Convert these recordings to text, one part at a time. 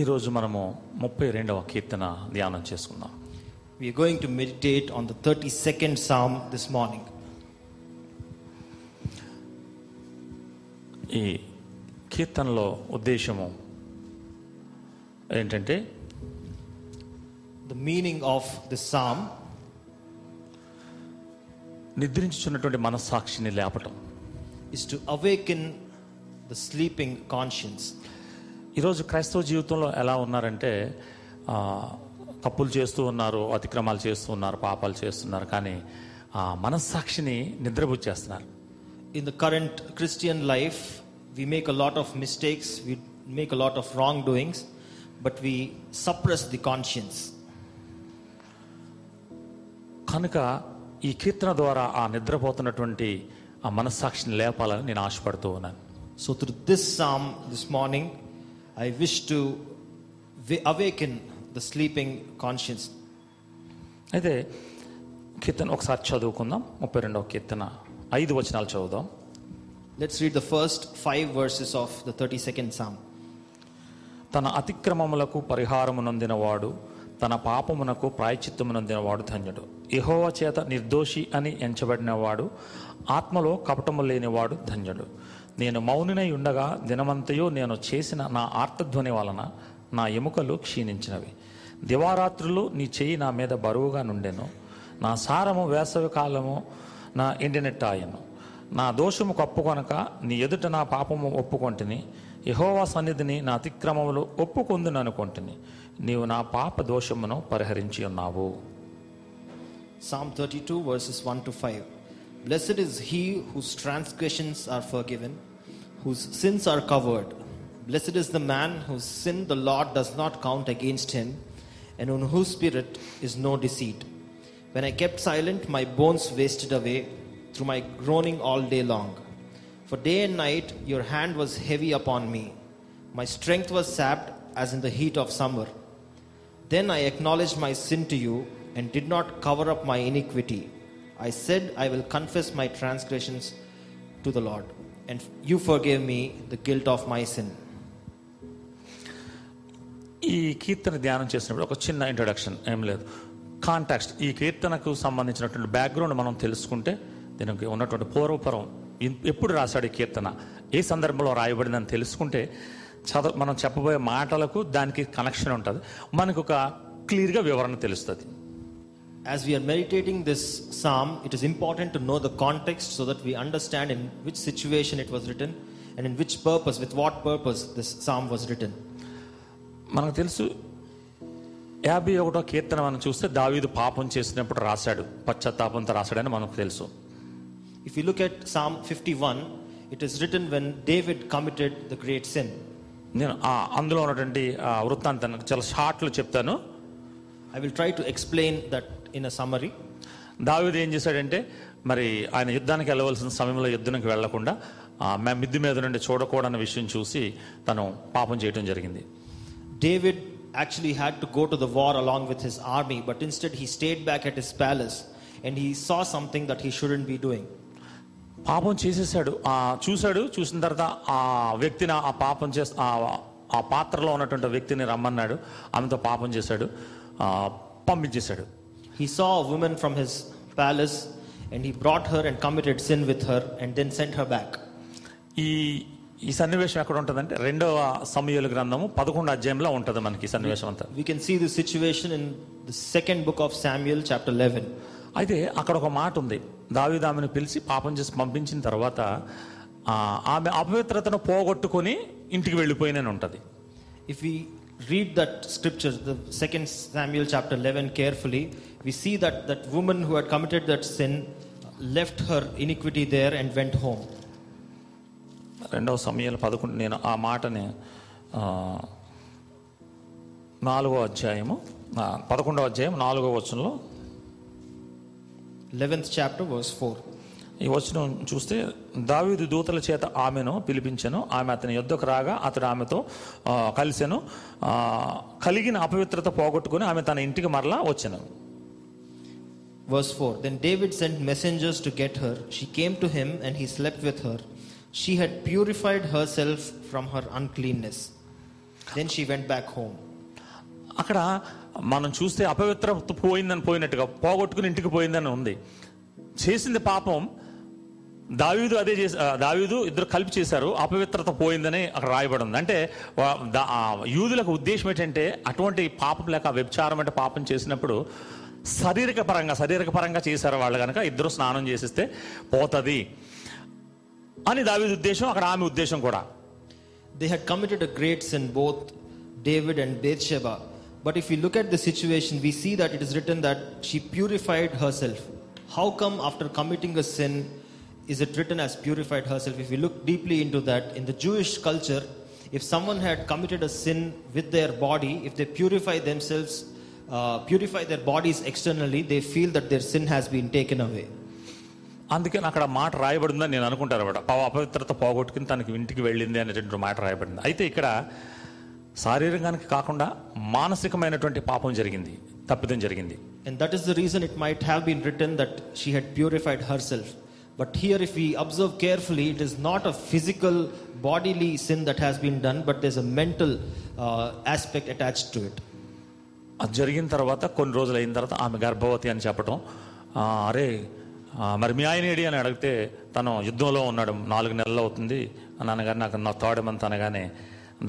ఈరోజు మనము ముప్పై రెండవ కీర్తన ధ్యానం చేసుకుందాం We are going to meditate on the 32nd Psalm this morning. ఈ కీర్తనలో ఉద్దేశము ఏంటంటే The meaning of this psalm నిద్రించుచున్నటువంటి మనస్సాక్షిని లేపటం is to awaken the sleeping conscience. ఈరోజు క్రైస్తవ జీవితంలో ఎలా ఉన్నారంటే తప్పులు చేస్తూ ఉన్నారు అతిక్రమాలు చేస్తూ ఉన్నారు పాపాలు చేస్తున్నారు కానీ ఆ మనస్సాక్షిని నిద్రపుచ్చేస్తున్నారు. In the current Christian life we make a lot of mistakes we make a lot of wrong doings but we suppress the conscience కనుక ఈ కీర్తన ద్వారా ఆ నిద్రపోతున్నటువంటి ఆ మనస్సాక్షిని లేపాలని నేను ఆశపడుతూ ఉన్నాను. So through this psalm this morning I wish to wa- awaken the sleeping conscience. అయితే కీర్తన ఒకసారి చదువుకుందాం. ముప్పై రెండవ కీర్తన. ఐదు వచనాలు చదువుదాం. Let's read the first five verses of the 32nd psalm. తన అతిక్రమములకు పరిహారము నొందినవాడు తన పాపమునకు ప్రాయచిత్తము నొందినవాడు ధన్యుడు. యెహోవా చేత నిర్దోషి అని ఎంచబడినవాడు ఆత్మలో కపటము లేనివాడు ధన్యుడు. నేను మౌనినై ఉండగా దినమంతయు నేను చేసిన నా ఆర్తధ్వని వలన నా ఎముకలు క్షీణించినవి. దివారాత్రులు నీ చేయి నా మీద బరువుగా నుండెను. నా సారము వేసవి కాలము నా ఎండినెట్టాయను. నా దోషము కప్పుకొనక నీ ఎదుట నా పాపము ఒప్పుకొంటిని. యహోవా సన్నిధిని నా అతిక్రమములు ఒప్పుకొందుననుకొంటిని నీవు నా పాప దోషమును పరిహరించి ఉన్నావు. Psalm 32, verses 1 to 5. Blessed is he whose transgressions are forgiven, whose sins are covered. Blessed is the man whose sin the Lord does not count against him, and in whose spirit is no deceit. When I kept silent, my bones wasted away through my groaning all day long. For day and night your hand was heavy upon me. My strength was sapped as in the heat of summer. Then I acknowledged my sin to you and did not cover up my iniquity. I said, I will confess my transgressions to the Lord, and you forgave me the guilt of my sin. ఈ కీర్తన ధ్యానం చేసినప్పుడు ఒక చిన్న introduction ఏం లేదు. Context ఈ కీర్తనకు సంబంధించినటువంటి బ్యాక్గ్రౌండ్ మనం తెలుసుకుంటే దీనికి ఉన్నటువంటి పూర్వపరం. ఎప్పుడు రాశాడు ఈ కీర్తన? ఏ సందర్భంలో రాయబడిందని తెలుసుకుంటే చదువు మనం చెప్పబోయే మాటలకు దానికి కనెక్షన్ ఉంటుంది. మనకు ఒక క్లియర్గా వివరణ తెలుస్తుంది. As we are meditating this psalm, it is important to know the context so that we understand in which situation it was written and in which purpose, with what purpose this psalm was written. మనకు తెలుసు యాభై ఒకటో కీర్తన మనం చూస్తే దావీదు పాపం చేసినప్పుడు రాశాడు పశ్చాత్తాపంతో రాశాడని మనకు తెలుసు If you look at Psalm 51, it is written when David committed the great sin. నేను ఆ అందులో ఉన్నటువంటి వృత్తాంతాన్ని చాలా షార్ట్లో చెప్తాను I will try to explain that in a summary. దావీదు ఏం చేశాడంటే మరి ఆయన యుద్ధానికి వెళ్ళవలసిన సమయంలో యుద్ధానికి వెళ్ళకుండా ఆ మే- మిద్ది మీద నుండి చూడకూడని విషయం చూసి తను పాపం చేయడం జరిగింది. David actually had to go to the war along with his army, but instead he stayed back at his palace and he saw something that he shouldn't be doing. పాపం చేసేసాడు. ఆ చూశాడు చూసిన తర్వాత ఆ వ్యక్తిని ఆ పాపం చేసి ఆ- పాత్రలో ఉన్నటువంటి వ్యక్తిని రమ్మన్నాడు. ఆమెతో పాపం చేశాడు. పంపించేశాడు. he saw a woman from his palace and he brought her and committed sin with her and then sent her back. ఈ సన్నివేశం ఎక్కడ ఉంటుందంటే రెండవ సమయల గ్రంథము పదకొండు అధ్యాయంలో ఉంటుంది మనకి సన్నివేశం అంతా. We can see the situation in the second book of Samuel chapter 11 అయితే అక్కడ ఒక మాట ఉంది. దావీదామిని పిలిచి పాపం చేసి పంపించిన తర్వాత ఆమె అపవిత్రతను పోగొట్టుకొని ఇంటికి వెళ్ళిపోయిన ఉంటుంది. If we read that scripture the second Samuel chapter 11 carefully we see that that woman who had committed that sin left her iniquity there and went home. రెండవ సమయాలు పదకొండు నేను ఆ మాటని నాలుగో అధ్యాయము పదకొండవ అధ్యాయం నాలుగో వచనంలో 11th chapter, verse 4. ఈ వచనం చూస్తే దావీదు దూతల చేత ఆమెను పిలిపించెను ఆమె అతని యుద్ధకు రాగా అతడు ఆమెతో కలిసెను కలిగిన అపవిత్రత పోగొట్టుకుని ఆమె తన ఇంటికి మరలా వచ్చెను Verse 4 Then David sent messengers to get her. She came to him, and he slept with her. She had purified herself from her uncleanness. Then she went back home. అక్కడ మనం చూస్తే అపవిత్ర పోయిందని పోయినట్టుగా పోగొట్టుకుని ఇంటికి పోయిందని ఉంది చేసింది పాపం దావీదు అదే చేసి దావీదు ఇద్దరు కలిపి చేశారు అపవిత్రత పోయిందని అక్కడ రాయబడి ఉంది అంటే యూదులకు ఉద్దేశం ఏంటంటే అటువంటి పాపం లేక వ్యభిచారం అంటే పాపం చేసినప్పుడు శారీరక పరంగా శారీరక పరంగా చేశారు వాళ్ళు కనుక ఇద్దరు స్నానం చేసిస్తే పోతుంది అని దావీదు ఉద్దేశం అక్కడ ఆమె ఉద్దేశం కూడా They had committed a great sin, both David and Bathsheba. But if we look at the situation, we see that it is written that she purified herself. How come, after committing a sin, is it written as purified herself? If we look deeply into that, in the Jewish culture, if someone had committed a sin with their body, if they purify themselves, purify their bodies externally they feel that their sin has been taken away అందుకని అక్కడ మాట రాయబడిందని నేను అనుకుంటాను అనమాట. అపవిత్రత పోగొట్టుకుని తనకి ఇంటికి వెళ్ళింది అనేటువంటి మాట రాయబడింది. అయితే ఇక్కడ శారీరకానికి కాకుండా మానసికమైనటువంటి పాపం జరిగింది తప్పిదం జరిగింది. And that is the reason it might have been written that she had purified herself but here if you observe carefully it is not a physical bodily sin that has been done but this a mental aspect attached to it అది జరిగిన తర్వాత కొన్ని రోజులు అయిన తర్వాత ఆమె గర్భవతి అని చెప్పటం అరే మరి మీ ఆయన ఏడి అని అడిగితే తను యుద్ధంలో ఉన్నాడు నాలుగు నెలలు అవుతుంది అని అనగానే నాకు నా తోడమంత అనగానే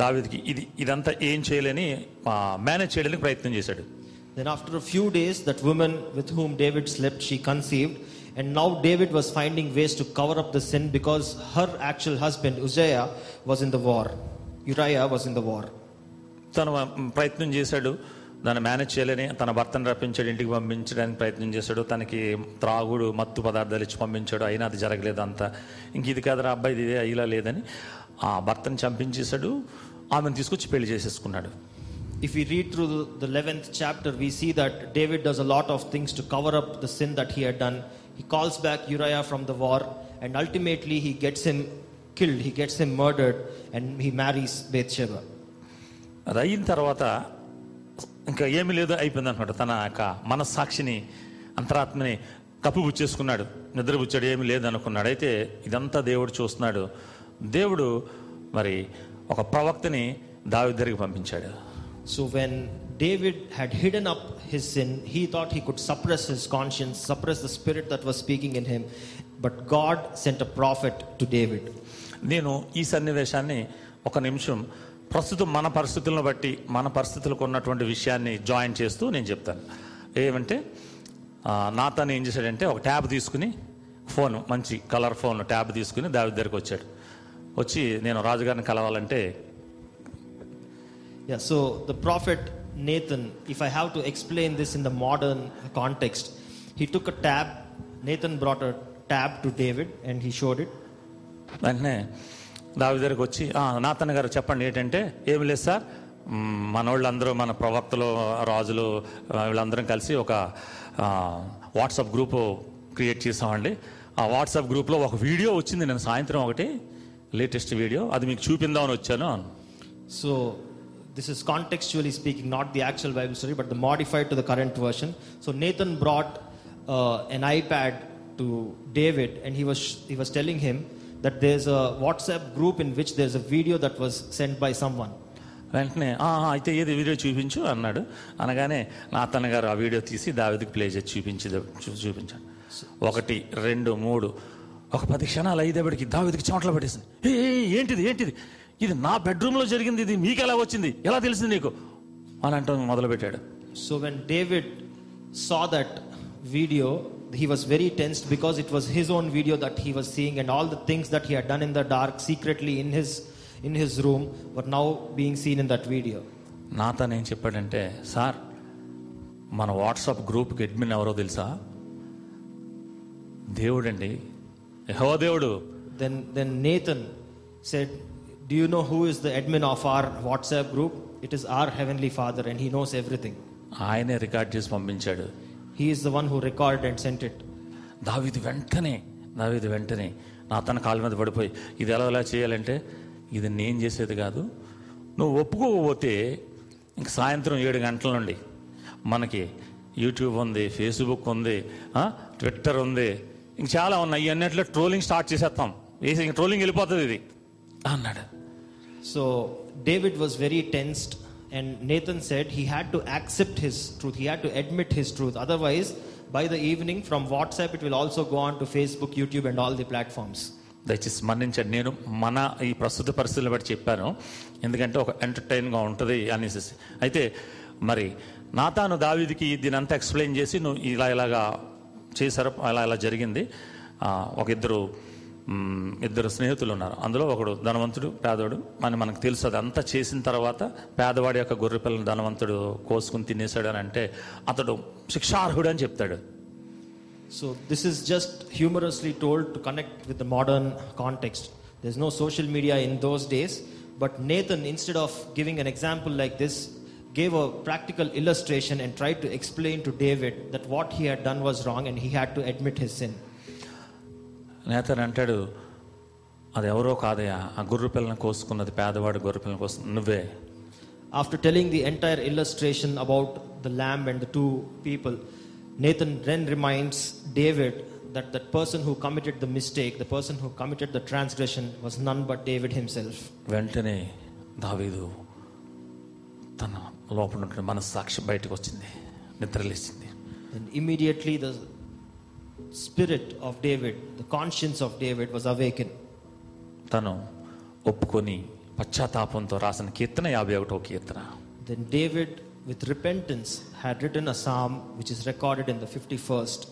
దావిదికి ఇది ఇదంతా ఏం చేయలేని మేనేజ్ చేయడానికి ప్రయత్నం చేశాడు. Then after few days that woman with whom David slept she conceived and now David was finding ways to cover up the sin because her actual husband Uriah was in the war Uriah was in the war తను ప్రయత్నం చేశాడు. దాన్ని manage చేయలేని తన భర్తను రప్పించాడు ఇంటికి పంపించడానికి ప్రయత్నం చేశాడు తనకి త్రాగుడు మత్తు పదార్థాలు ఇచ్చి పంపించాడు అయినా అది జరగలేదు అంతా. ఇంక ఇది కాదరా అబ్బాయి ఇది అయ్యిలా లేదని ఆ భర్తను చంపించేశాడు ఆమెను తీసుకొచ్చి పెళ్ళి చేసేసుకున్నాడు. If you read through the eleventh chapter we see that David does a lot of things to cover up the sin that he had he calls back Uriah from the war and ultimately he gets him killed he gets him murdered and he marries Beth అది అయిన తర్వాత ఇంకా ఏమీ లేదు అయిపోయింది అనమాట తన యొక్క మనస్సాక్షిని అంతరాత్మని కప్పుబుచ్చేసుకున్నాడు నిద్రపుచ్చాడు ఏమీ లేదు అనుకున్నాడు అయితే ఇదంతా దేవుడు చూస్తున్నాడు దేవుడు మరి ఒక ప్రవక్తని దావి దగ్గరికి పంపించాడు So when David had hidden up his sin, he thought he could suppress his conscience, suppress the spirit that was speaking in him. But God sent a prophet to David. నేను ఈ సన్నివేశాన్ని ఒక నిమిషం ప్రస్తుతం మన పరిస్థితులను బట్టి మన పరిస్థితులకు ఉన్నటువంటి విషయాన్ని జాయిన్ చేస్తూ నేను చెప్తాను ఏమంటే నాతను ఏం చేశాడంటే ఒక ట్యాబ్ తీసుకుని ఫోన్ మంచి కలర్ ఫోన్ ట్యాబ్ తీసుకుని దావి దగ్గరికి వచ్చాడు వచ్చి నేను రాజుగారిని కలవాలంటే Yeah, so the prophet Nathan, if I have to explain this in the modern context, he took a tab. Nathan brought a tab to David and he showed it. వెంటనే దావి దగ్గరకు వచ్చి నాతన్న గారు చెప్పండి ఏంటంటే ఏమి లేదు సార్. మన వాళ్ళందరూ మన ప్రవక్తలు రాజులు వీళ్ళందరం కలిసి ఒక వాట్సాప్ గ్రూప్ క్రియేట్ చేసామండి. ఆ వాట్సాప్ గ్రూప్లో ఒక వీడియో వచ్చింది నేను సాయంత్రం ఒకటి లేటెస్ట్ వీడియో. అది మీకు చూపిందామని వచ్చాను. So this is contextually speaking not the actual Bible story but the modified to the current version so Nathan brought an iPad to David and he was he was telling him that there's a WhatsApp group in which there's a video that was sent by someone. వెంటనే "ఆ, ఆ, అయితే ఏది video చూపించు? అన్నాడు. అనగానే నాతన్న గారు ఆ వీడియో తీసి దావిదికి ప్లే చేసి చూపించి చూ- చూపించాడు. ఒకటి రెండు మూడు. ఒక పది క్షణాలు అయ్యేటప్పటికి దావిదికి చెమటలు పట్టేసింది "ఏ, ఏంటిది ఏంటిది? ఇది నా బెడ్రూమ్లో జరిగింది ఇది మీకు ఎలా వచ్చింది? ఎలా తెలిసింది నీకు? అని అంటూ మొదలుపెట్టాడు. So when David saw that video, he was very tensed because it was his own video that he was seeing, and all the things that he had done in the dark secretly in his in his room were now being seen in that video. నాతన్ ఏం చెప్పాడంటే sir మన WhatsApp గ్రూప్కి admin ఎవరో తెలుసా దేవుడండి యెహోవా దేవుడు Then then Nathan said, "Do you know who is the admin of our WhatsApp group? It is our heavenly Father, and he knows everything. ఆయనే record చేసి పంపించాడు He is the one who recorded and sent it." దావీదు వెంటనే దావీదు వెంటనే నా తన కాళ్ళ మీద పడిపోయి ఇది ఎలా ఎలా చేయాలంటే ఇది నేను చేసేది కాదు. నువ్వు ఒప్పుకోకపోతే ఇంక సాయంత్రం ఏడు గంటల నుండి మనకి యూట్యూబ్ ఉంది ఫేస్బుక్ ఉంది ట్విట్టర్ ఉంది ఇంక చాలా ఉన్నాయి. ఇవన్నిట్లో ట్రోలింగ్ స్టార్ట్ చేసేస్తాం. వేసి ఇంక ట్రోలింగ్ వెళ్ళిపోతుంది ఇది. అన్నాడు. So David was very tensed, and Nathan said he had to accept his truth. He had to admit his truth. Otherwise, by the evening, from WhatsApp, it will also go on to Facebook, YouTube, and all the platforms. దయచేసి మన్నించండి నేను మన ఈ ప్రస్తుత పరిస్థితులను బట్టి చెప్పాను ఎందుకంటే ఒక ఎంటర్టైన్గా ఉంటుంది అనేసి అయితే మరి నాతాను దావీదికి దీని అంతా ఎక్స్ప్లెయిన్ చేసి నువ్వు ఇలా ఇలాగా చేశారు అలా ఇలా జరిగింది ఆ, ఒక ఇద్దరు మ్, ఇద్దరు స్నేహితులు ఉన్నారు. అందులో ఒకడు ధనవంతుడు పేదవాడు అని మనకు తెలుసు అది అంతా చేసిన తర్వాత పేదవాడి యొక్క గొర్రె పిల్లని ధనవంతుడు కోసుకుని తినేశాడు అని అంటే అతడు శిక్షార్హుడు అని చెప్తాడు. So this is just humorously told to connect with modern context this no social media in those days but Nathan instead of giving an example like this gave a practical illustration and try to explain to David that what he had done was wrong and he admit his నేతని అంటాడు అది ఎవరో కాదయా ఆ గుర్రు పిల్లని కోసుకున్నది పేదవాడు గొర్రె పిల్లని కోసుకుంది నువ్వే. After telling the entire illustration about the lamb and the two people Nathan then reminds David that that person who committed the mistake the person who committed the transgression was none but David himself వెంటనే దావీదు తన లోపల ఉన్నటువంటి మనస్సాక్షి బయటకు వచ్చింది నిద్రలేసింది immediately the spirit of David the conscience of David was awaken తను ఒప్పుకొని పశ్చాత్తాపంతో రాసిన కీర్తన యాభై ఒకటో కీర్తన. Then David with repentance had written a psalm which is recorded in the fifty first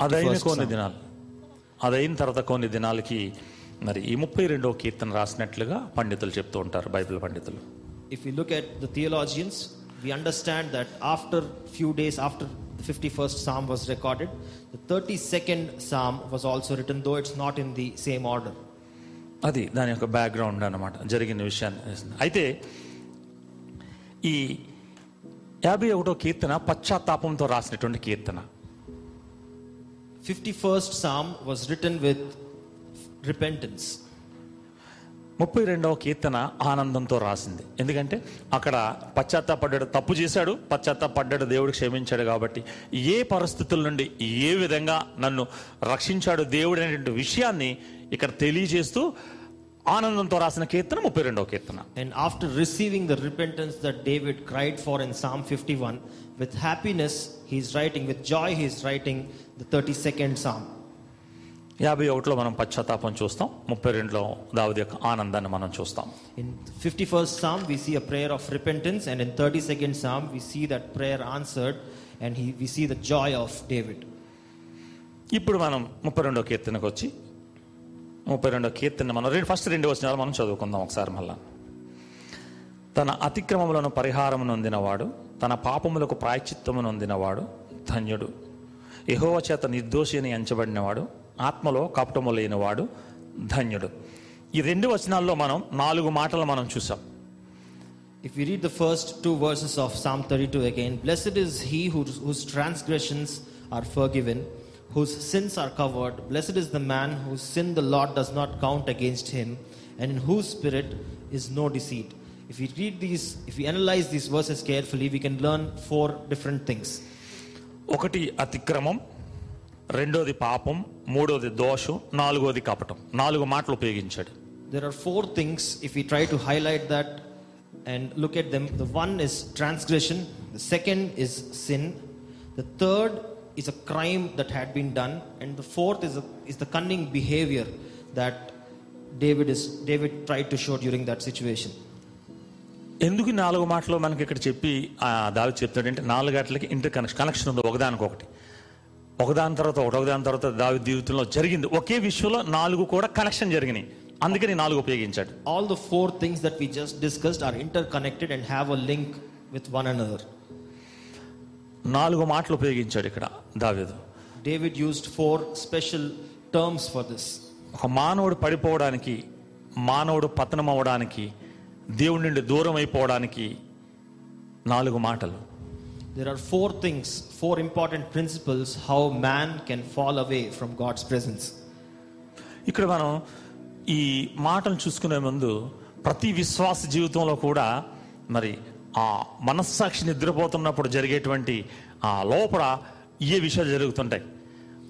అదైన కొన్ని దినాలు. అదైన తర్వాత కొన్ని దినాలకి మరి ఈ ముప్పై రెండో కీర్తన రాసినట్లుగా పండితులు చెప్తూ ఉంటారు బైబిల్ పండితులు. If you look at the we understand that after few days after the 51st psalm was recorded, the 32nd psalm was also written, though it's not in the same order. అది దాని యొక్క background అన్నమాట జరిగిన విషయాన్ని అయితే ఈ యాభై ఒకటో కీర్తన పశ్చాత్తాపంతో రాసినటువంటి కీర్తన 51st psalm was written with repentance. ముప్పై రెండవ కీర్తన ఆనందంతో రాసింది. ఎందుకంటే అక్కడ పశ్చాత్తాపడ్డాడు తప్పు చేశాడు పశ్చాత్తాపడ్డాడు దేవుడు క్షమించాడు కాబట్టి ఏ పరిస్థితుల నుండి ఏ విధంగా నన్ను రక్షించాడు దేవుడు అనేటువంటి విషయాన్ని ఇక్కడ తెలియజేస్తూ ఆనందంతో రాసిన కీర్తన ముప్పై రెండవ కీర్తన. And after receiving the repentance that David cried for in psalm fifty one with happiness he's writing with joy he's writing the thirty second psalm యాభై ఒకటిలో మనం పశ్చాత్తాపం చూస్తాం ముప్పై రెండులో దావుది యొక్క ఆనందాన్ని మనం చూస్తాం. In 51st Psalm, we see a prayer of repentance, and in 32nd Psalm, we see that prayer answered, and he, we see the joy of David. ఇప్పుడు మనం ముప్పై రెండో కీర్తనకు వచ్చి ముప్పై రెండో కీర్తన మనం రెండు ఫస్ట్ రెండు వచనాలు మనం చదువుకుందాం ఒకసారి మళ్ళా. తన అతిక్రమములను పరిహారము నొందినవాడు తన పాపములకు ప్రాయచిత్తము నొందినవాడు ధన్యుడు. యెహోవా చేత నిర్దోషి అని ఎంచబడినవాడు ఆత్మలో కపటము లేనివాడు ధన్యుడు ఈ రెండు వచనాల్లో మనం నాలుగు మాటలు మనం చూసాం If we read the first two verses of Psalm 32 again, blessed is he whose, whose transgressions are forgiven, whose sins are covered. Blessed is the man whose sin the Lord does not count against him, and in whose spirit is no deceit. If we read these, if we analyze these verses carefully, we can learn four different things. ఒకటి అతిక్రమం రెండోది పాపం మూడోది దోషం నాలుగోది కపటం. నాలుగు మాటలు ఉపయోగించాడు. There are four things if you try to highlight that and look at them the one is transgression the second is sin the third is a crime that had been done and the fourth is is the cunning behaviour that David is David try to show during that situation ఎందుకు నాలుగు మాటలు మనకి ఇక్కడ చెప్పి దావి చెప్తాడంటే నాలుగు గంటలకి ఇంటర్ కనెక్షన్ కనెక్షన్ ఉంది ఒకదానికొకటి. ఒకదాని తర్వాత ఒకదాని తర్వాత దావి జీవితంలో జరిగింది. ఒకే విషయంలో నాలుగు కూడా కనెక్షన్ జరిగినాయి. అందుకని నాలుగు ఉపయోగించాడు. All the four things that we just discussed are interconnected and have a link with one another. నాలుగు మాటలు ఉపయోగించాడు ఇక్కడ దావీదు. David used four special terms for this. ఒక మానవుడు పడిపోవడానికి మానవుడు పతనం అవ్వడానికి దేవుడి నుండి దూరం అయిపోవడానికి నాలుగు మాటలు. There are four things, four important principles how man can fall away from God's presence. ఇక్కడ మనం ఈ మాటలు చూసుకునే ముందు ప్రతి విశ్వాస జీవితంలో కూడా మరి ఆ మనస్సాక్షి నిద్రపోతున్నప్పుడు జరిగేటువంటి ఆ లోపల ఏ విషయాలు జరుగుతుంటాయి.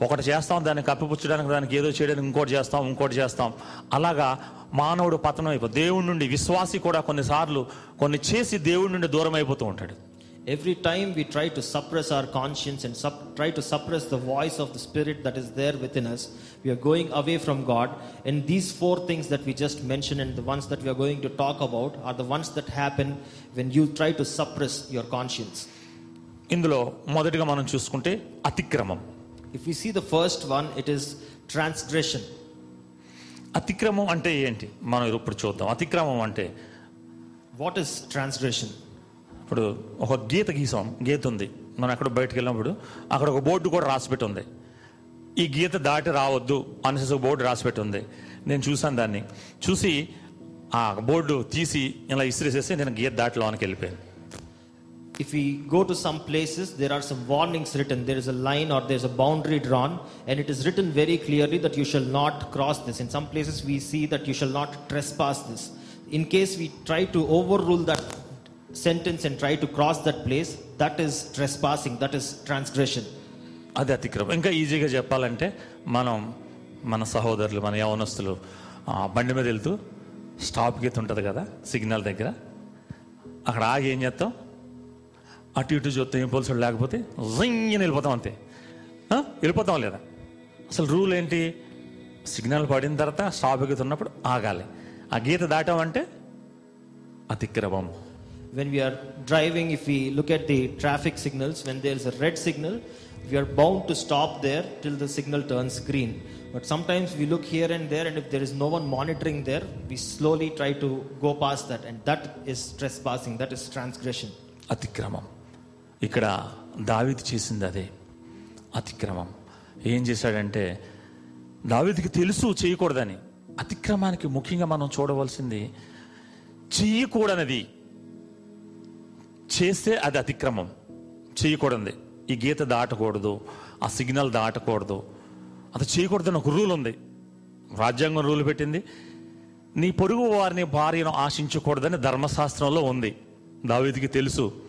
ఒకటి చేస్తాం దాన్ని కప్పిపుచ్చడానికి దానికి ఏదో చేయడానికి ఇంకోటి చేస్తాం ఇంకోటి చేస్తాం. అలాగా మానవుడు పతనం అయిపో దేవుడి నుండి విశ్వాసి కూడా కొన్నిసార్లు కొన్ని చేసి దేవుడి నుండి దూరం అయిపోతూ ఉంటాడు. Every time we try to suppress our conscience and sup- try to suppress the voice of the Spirit that is there within us, we are going away from God. And these four things that we just mentioned and the ones that we are going to talk about are the ones that happen when you try to suppress your conscience. ఇందులో మొదటిగా మనం చూసుకుంటే అతిక్రమం If we see the first one, it is transgression. అతిక్రమం అంటే ఏంటి మనం ఇప్పుడు చూద్దాం అతిక్రమం అంటే What is transgression? ఇప్పుడు ఒక గీత గీసాం గీత ఉంది మనం ఎక్కడ బయటకు వెళ్ళినప్పుడు అక్కడ ఒక బోర్డు కూడా రాసిపెట్టి ఉంది ఈ గీత దాటి రావద్దు అనేసి ఒక బోర్డు రాసిపెట్టి ఉంది నేను చూశాను దాన్ని చూసి ఆ బోర్డు తీసి ఇలా ఇసిరేసేసి నేను గీత దాటి లోనికి వెళ్ళిపోయాను If we go to some places, there are some warnings written. There is a line or there's a boundary drawn, and it is written very clearly that you shall not cross this. In some places, we see that you shall not trespass this. In case we try to overrule that sentence and try to cross that place, that is trespassing, that is transgression. అది అతిక్రమం. ఇంకా ఈజీగా చెప్పాలంటే మనం మన సహోదరులు మన యవనస్తులు బండి మీద వెళ్తూ స్టాప్ గీత ఉంటుంది కదా సిగ్నల్ దగ్గర. అక్కడ ఆగి ఏం చేస్తాం? అటు ఇటు చూస్తాం ఇంపోల్స్ లేకపోతే జింగ్ వెళ్ళిపోతాం అంతే. వెళ్ళిపోతాం లేదా? అసలు రూల్ ఏంటి? సిగ్నల్ పడిన తర్వాత స్టాప్ గీత ఉన్నప్పుడు ఆగాలి. ఆ గీత దాటామంటే అతిక్రమం. When we are driving, if we look at the traffic signals, when there is a red signal, we are bound to stop there till the signal turns green. But sometimes we look here and there, and if there is no one monitoring there, we slowly try to go past that, and that is trespassing, that is transgression. అతిక్రమం ఇక్కడ దావీదు చేసింది అదే అతిక్రమం ఏం చేశాడంటే దావీదుకి తెలుసు చేయకూడదని అతిక్రమానికి ముఖ్యంగా మనం చూడవలసింది చేయకూడనిది చేస్తే అది అతిక్రమం. చేయకూడదు ఈ గీత దాటకూడదు ఆ సిగ్నల్ దాటకూడదు. అది చేయకూడదని ఒక రూల్ ఉంది. రాజ్యాంగం రూల్ పెట్టింది. నీ పొరుగు వారిని భార్యను ఆశించకూడదని ధర్మశాస్త్రంలో ఉంది. దావేదికి తెలుసు.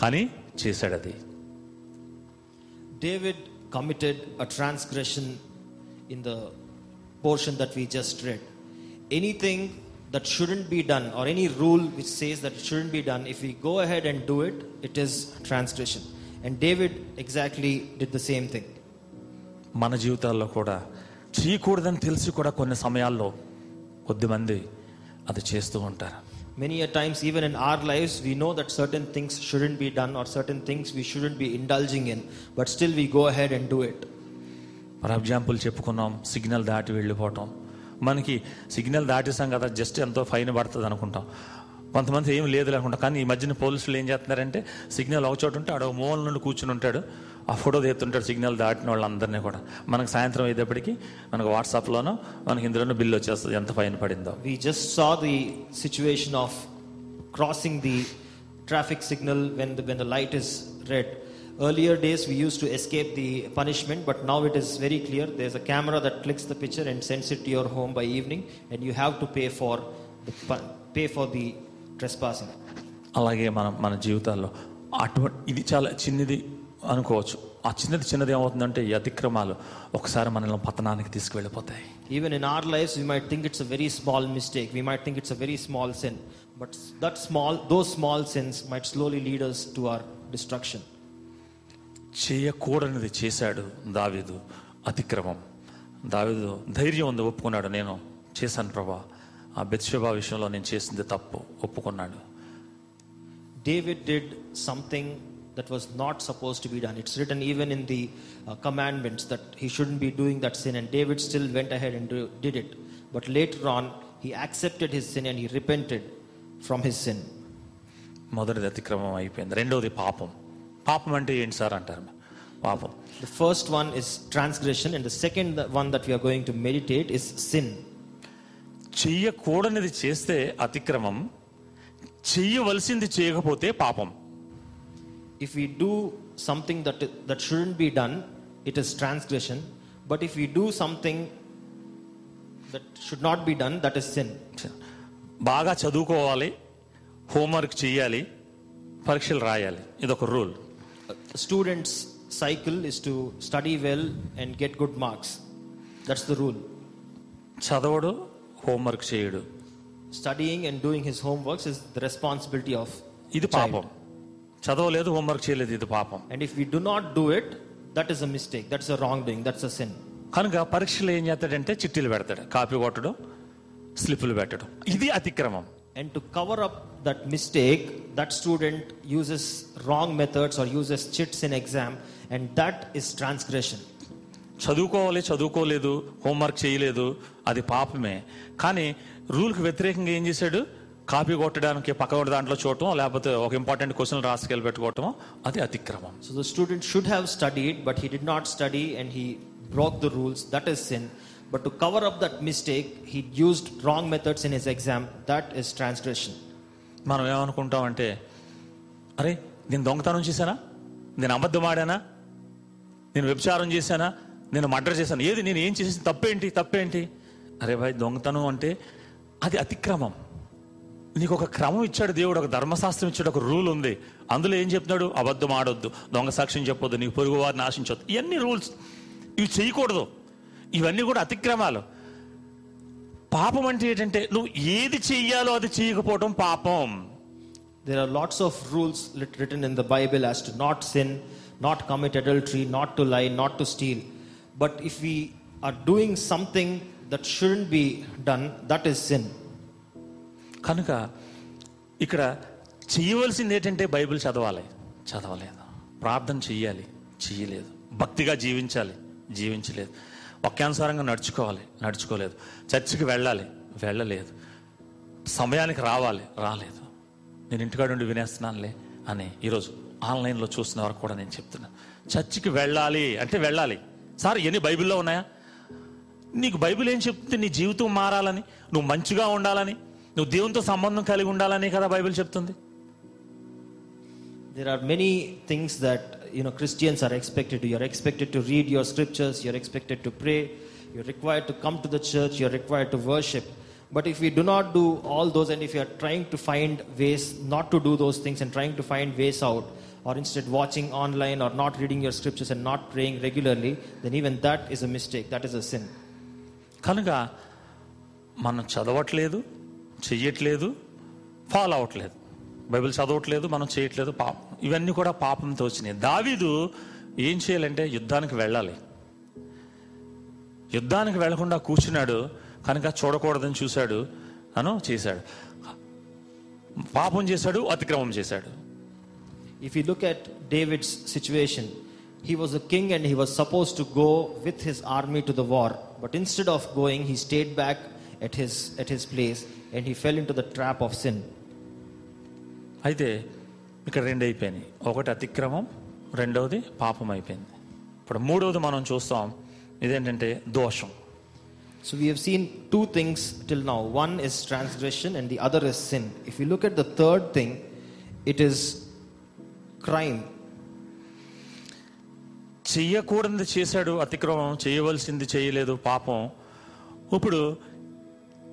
కానీ చేశాడు అది. David committed a transgression in the portion that we just read anything that shouldn't be done, or any rule which says that it shouldn't be done, if we go ahead and do it, it is transgression. And David exactly did the same thing. మన జీవితాల్లో కూడా చేయకూడదని తెలిసి కూడా కొన్ని సమయాల్లో కొద్దిమంది అది చేస్తూ ఉంటారు Many a times, even in our lives, we know that certain things shouldn't be done, or certain things we shouldn't be indulging in, but still we go ahead and do it. For example చెప్పుకున్నాం signal దాటి వెళ్ళిపోవటం మనకి signal దాటేసాం కదా just ఎంతో fine పడుతుంది అనుకుంటాం. కొంతమంది ఏం లేదు లేకుండా కానీ ఈ మధ్యన పోలీసులు ఏం చేస్తున్నారంటే సిగ్నల్ ఒక చోట ఉంటే ఆడ మూల నుండి కూర్చుని ఉంటాడు. ఆ ఫోటో తీస్తుంటాడు సిగ్నల్ దాటిన వాళ్ళందరినీ కూడా. మనకు సాయంత్రం అయ్యేటప్పటికి మనకు వాట్సాప్లోనో మనకి ఇందులోనూ బిల్లు వచ్చేస్తుంది ఎంత ఫైన్ పడిందో. We just saw the situation of crossing the traffic signal when the when the light is red Earlier days, we used to escape the punishment, but now it is very clear. There's a camera that clicks the picture and sends it to your home by evening, and you have to pay for the pu- pay for the trespassing. అలాగే మనం మన జీవితాల్లో అటువంటి ఇది చాలా చిన్నది అనుకోవచ్చు ఆ చిన్నది చిన్నది ఏమవుతుందంటే ఈ అతిక్రమాలు ఒకసారి మనల్ని పతనానికి తీసుకువెళ్ళిపోతాయి Even in our lives, we might think it's a very small mistake. We might think it's a very small sin, but that small, those small sins might slowly lead us to our destruction. చేయకూడనిది చేశాడు దావీదు అతిక్రమం దావీదు ధైర్యం ఉంది ఒప్పుకున్నాడు నేను చేశాను ప్రభా ఆ బెత్షబా విషయంలో నేను చేసింది తప్పు ఒప్పుకున్నాడు David did something that was not supposed to be done. It's written even in the uh, commandments that he shouldn't be doing that sin, and David still went ahead and do, did it. But later on, he accepted his sin and he repented from his sin. మొదటిది అతిక్రమం అయిపోయింది రెండవది పాపం పాపం అంటే ఏంటి sir అంటారు? పాపం. The first one is transgression and the second one that we're going to meditate is sin చెయ్యకూడనిది చేస్తే అతిక్రమం చెయ్యవలసింది చేయకపోతే పాపం. If you do something that that shouldn't be done it is transgression but if you do something that should not be done that is sin బాగా చదువుకోవాలి homework చేయాలి పరీక్షలు రాయాలి. ఇదొక rule students cycle is to study well and get good marks. That's the rule. చదవడు homework చేయడు Studying and doing his homeworks is the responsibility of ఇది పాపం చదవలేదు హోంవర్క్ చేయలేదు ఇది పాపం And if we do not do it, that is a mistake. That's a wrongdoing. That's a sin. కనుక పరీక్షలు ఏం చేస్తాడంటే చిట్టీలు పెడతాడు కాపీ కొట్టడం స్లిప్పులు పెట్టడం ఇది అతిక్రమం And to cover up that mistake, that student uses wrong methods or uses chits in exam, and that is transgression. చదువుకోవాలి చదువుకోలేదు హోంవర్క్ చేయలేదు అది పాపమే కానీ రూల్కి వ్యతిరేకంగా ఏం చేశాడు కాపీ కొట్టడానికి పక్క దాంట్లో చూడటం లేకపోతే ఒక ఇంపార్టెంట్ క్వశ్చన్ రాసుకెళ్ళి పెట్టుకోవటం అది అతిక్రమం So the student should have studied, but he did not study and he broke the rules. That is sin. But to cover up that mistake, he used wrong methods in his exam. That is transgression. మనం ఏమనుకుంటామంటే అరే నేను దొంగతనం చేశానా? నేను అబద్ధం ఆడానా? నేను వ్యభిచారం చేశానా? నేను మర్డర్ చేశాను? ఏది? నేను ఏం చేసి తప్పేంటి? తప్పేంటి? అరే భాయ్ దొంగతనం అంటే అది అతిక్రమం. నీకు ఒక క్రమం ఇచ్చాడు దేవుడు ఒక ధర్మశాస్త్రం ఇచ్చాడు ఒక రూల్ ఉంది. అందులో ఏం చెప్తున్నాడు? అబద్ధం ఆడొద్దు. దొంగ సాక్ష్యం చెప్పొద్దు. నీకు పొరుగు వారిని ఆశించొద్దు. ఇవన్నీ రూల్స్. ఇవి చేయకూడదు. ఇవన్నీ కూడా అతిక్రమాలు. పాపం అంటే ఏంటంటే నువ్వు ఏది చెయ్యాలో అది చేయకపోవడం పాపం. There are lots of rules lit written in the Bible as to not sin not commit adultery not to lie not to steal but if we are doing something that shouldn't be done that is sin కనుక ఇక్కడ చేయవలసింది ఏంటంటే Bible చదవాలి. చదవలేదు. ప్రార్థన చెయ్యాలి. చేయలేదు భక్తిగా జీవించాలి. జీవించలేదు. వాక్యానుసారంగా నడుచుకోవాలి. నడుచుకోలేదు. చర్చికి వెళ్ళాలి. వెళ్ళలేదు. సమయానికి రావాలి. రాలేదు. నేను ఇంటికాడ నుండి వినేస్తున్నానులే అని ఈరోజు ఆన్లైన్లో చూసిన వరకు కూడా నేను చెప్తున్నాను చర్చికి వెళ్ళాలి అంటే వెళ్ళాలి. సార్ ఎన్ని బైబిల్లో ఉన్నాయా? నీకు బైబిల్ ఏం చెప్తుంది? నీ జీవితం మారాలని నువ్వు మంచిగా ఉండాలని నువ్వు దేవునితో సంబంధం కలిగి ఉండాలని కదా బైబిల్ చెప్తుంది? There are many things that you know Christians are expected to. You're expected to read your scriptures. You're expected to pray. You're required to come to the church. You're required to worship. But if we do not do all those, and if you are trying to find ways not to do those things and trying to find ways out, or instead watching online or not reading your scriptures and not praying regularly, then even that is a mistake. That is a sin. కనుక మనం చదవట్లేదు చెయ్యట్లేదు follow అవ్వట్లేదు Bible చదవట్లేదు మనం చేయట్లేదు పాపం ఇవన్నీ కూడా పాపంతో వచ్చినాయి. దావీదు ఏం చేయాలంటే యుద్ధానికి వెళ్ళాలి. యుద్ధానికి వెళ్ళకుండా కూర్చున్నాడు కనుక చూడకూడదని చూశాడు అను చేశాడు. పాపం చేశాడు అతిక్రమం చేశాడు. If you look at David's situation he was a king and he was suppose to go with his army to the war but instead of going he stayed back at his at his place and he fell in to the trap of sin అయితే ఇక్కడ రెండు అయిపోయినాయి ఒకటి అతిక్రమం రెండవది పాపం అయిపోయింది ఇప్పుడు మూడవది మనం చూస్తాం ఇదేంటంటే దోషం So we have seen two things till now. One is transgression and the other is sin. If you look at the third thing, it is crime. చెయ్యకూడనిది చేశాడు అతిక్రమం చేయవలసింది చేయలేదు పాపం ఇప్పుడు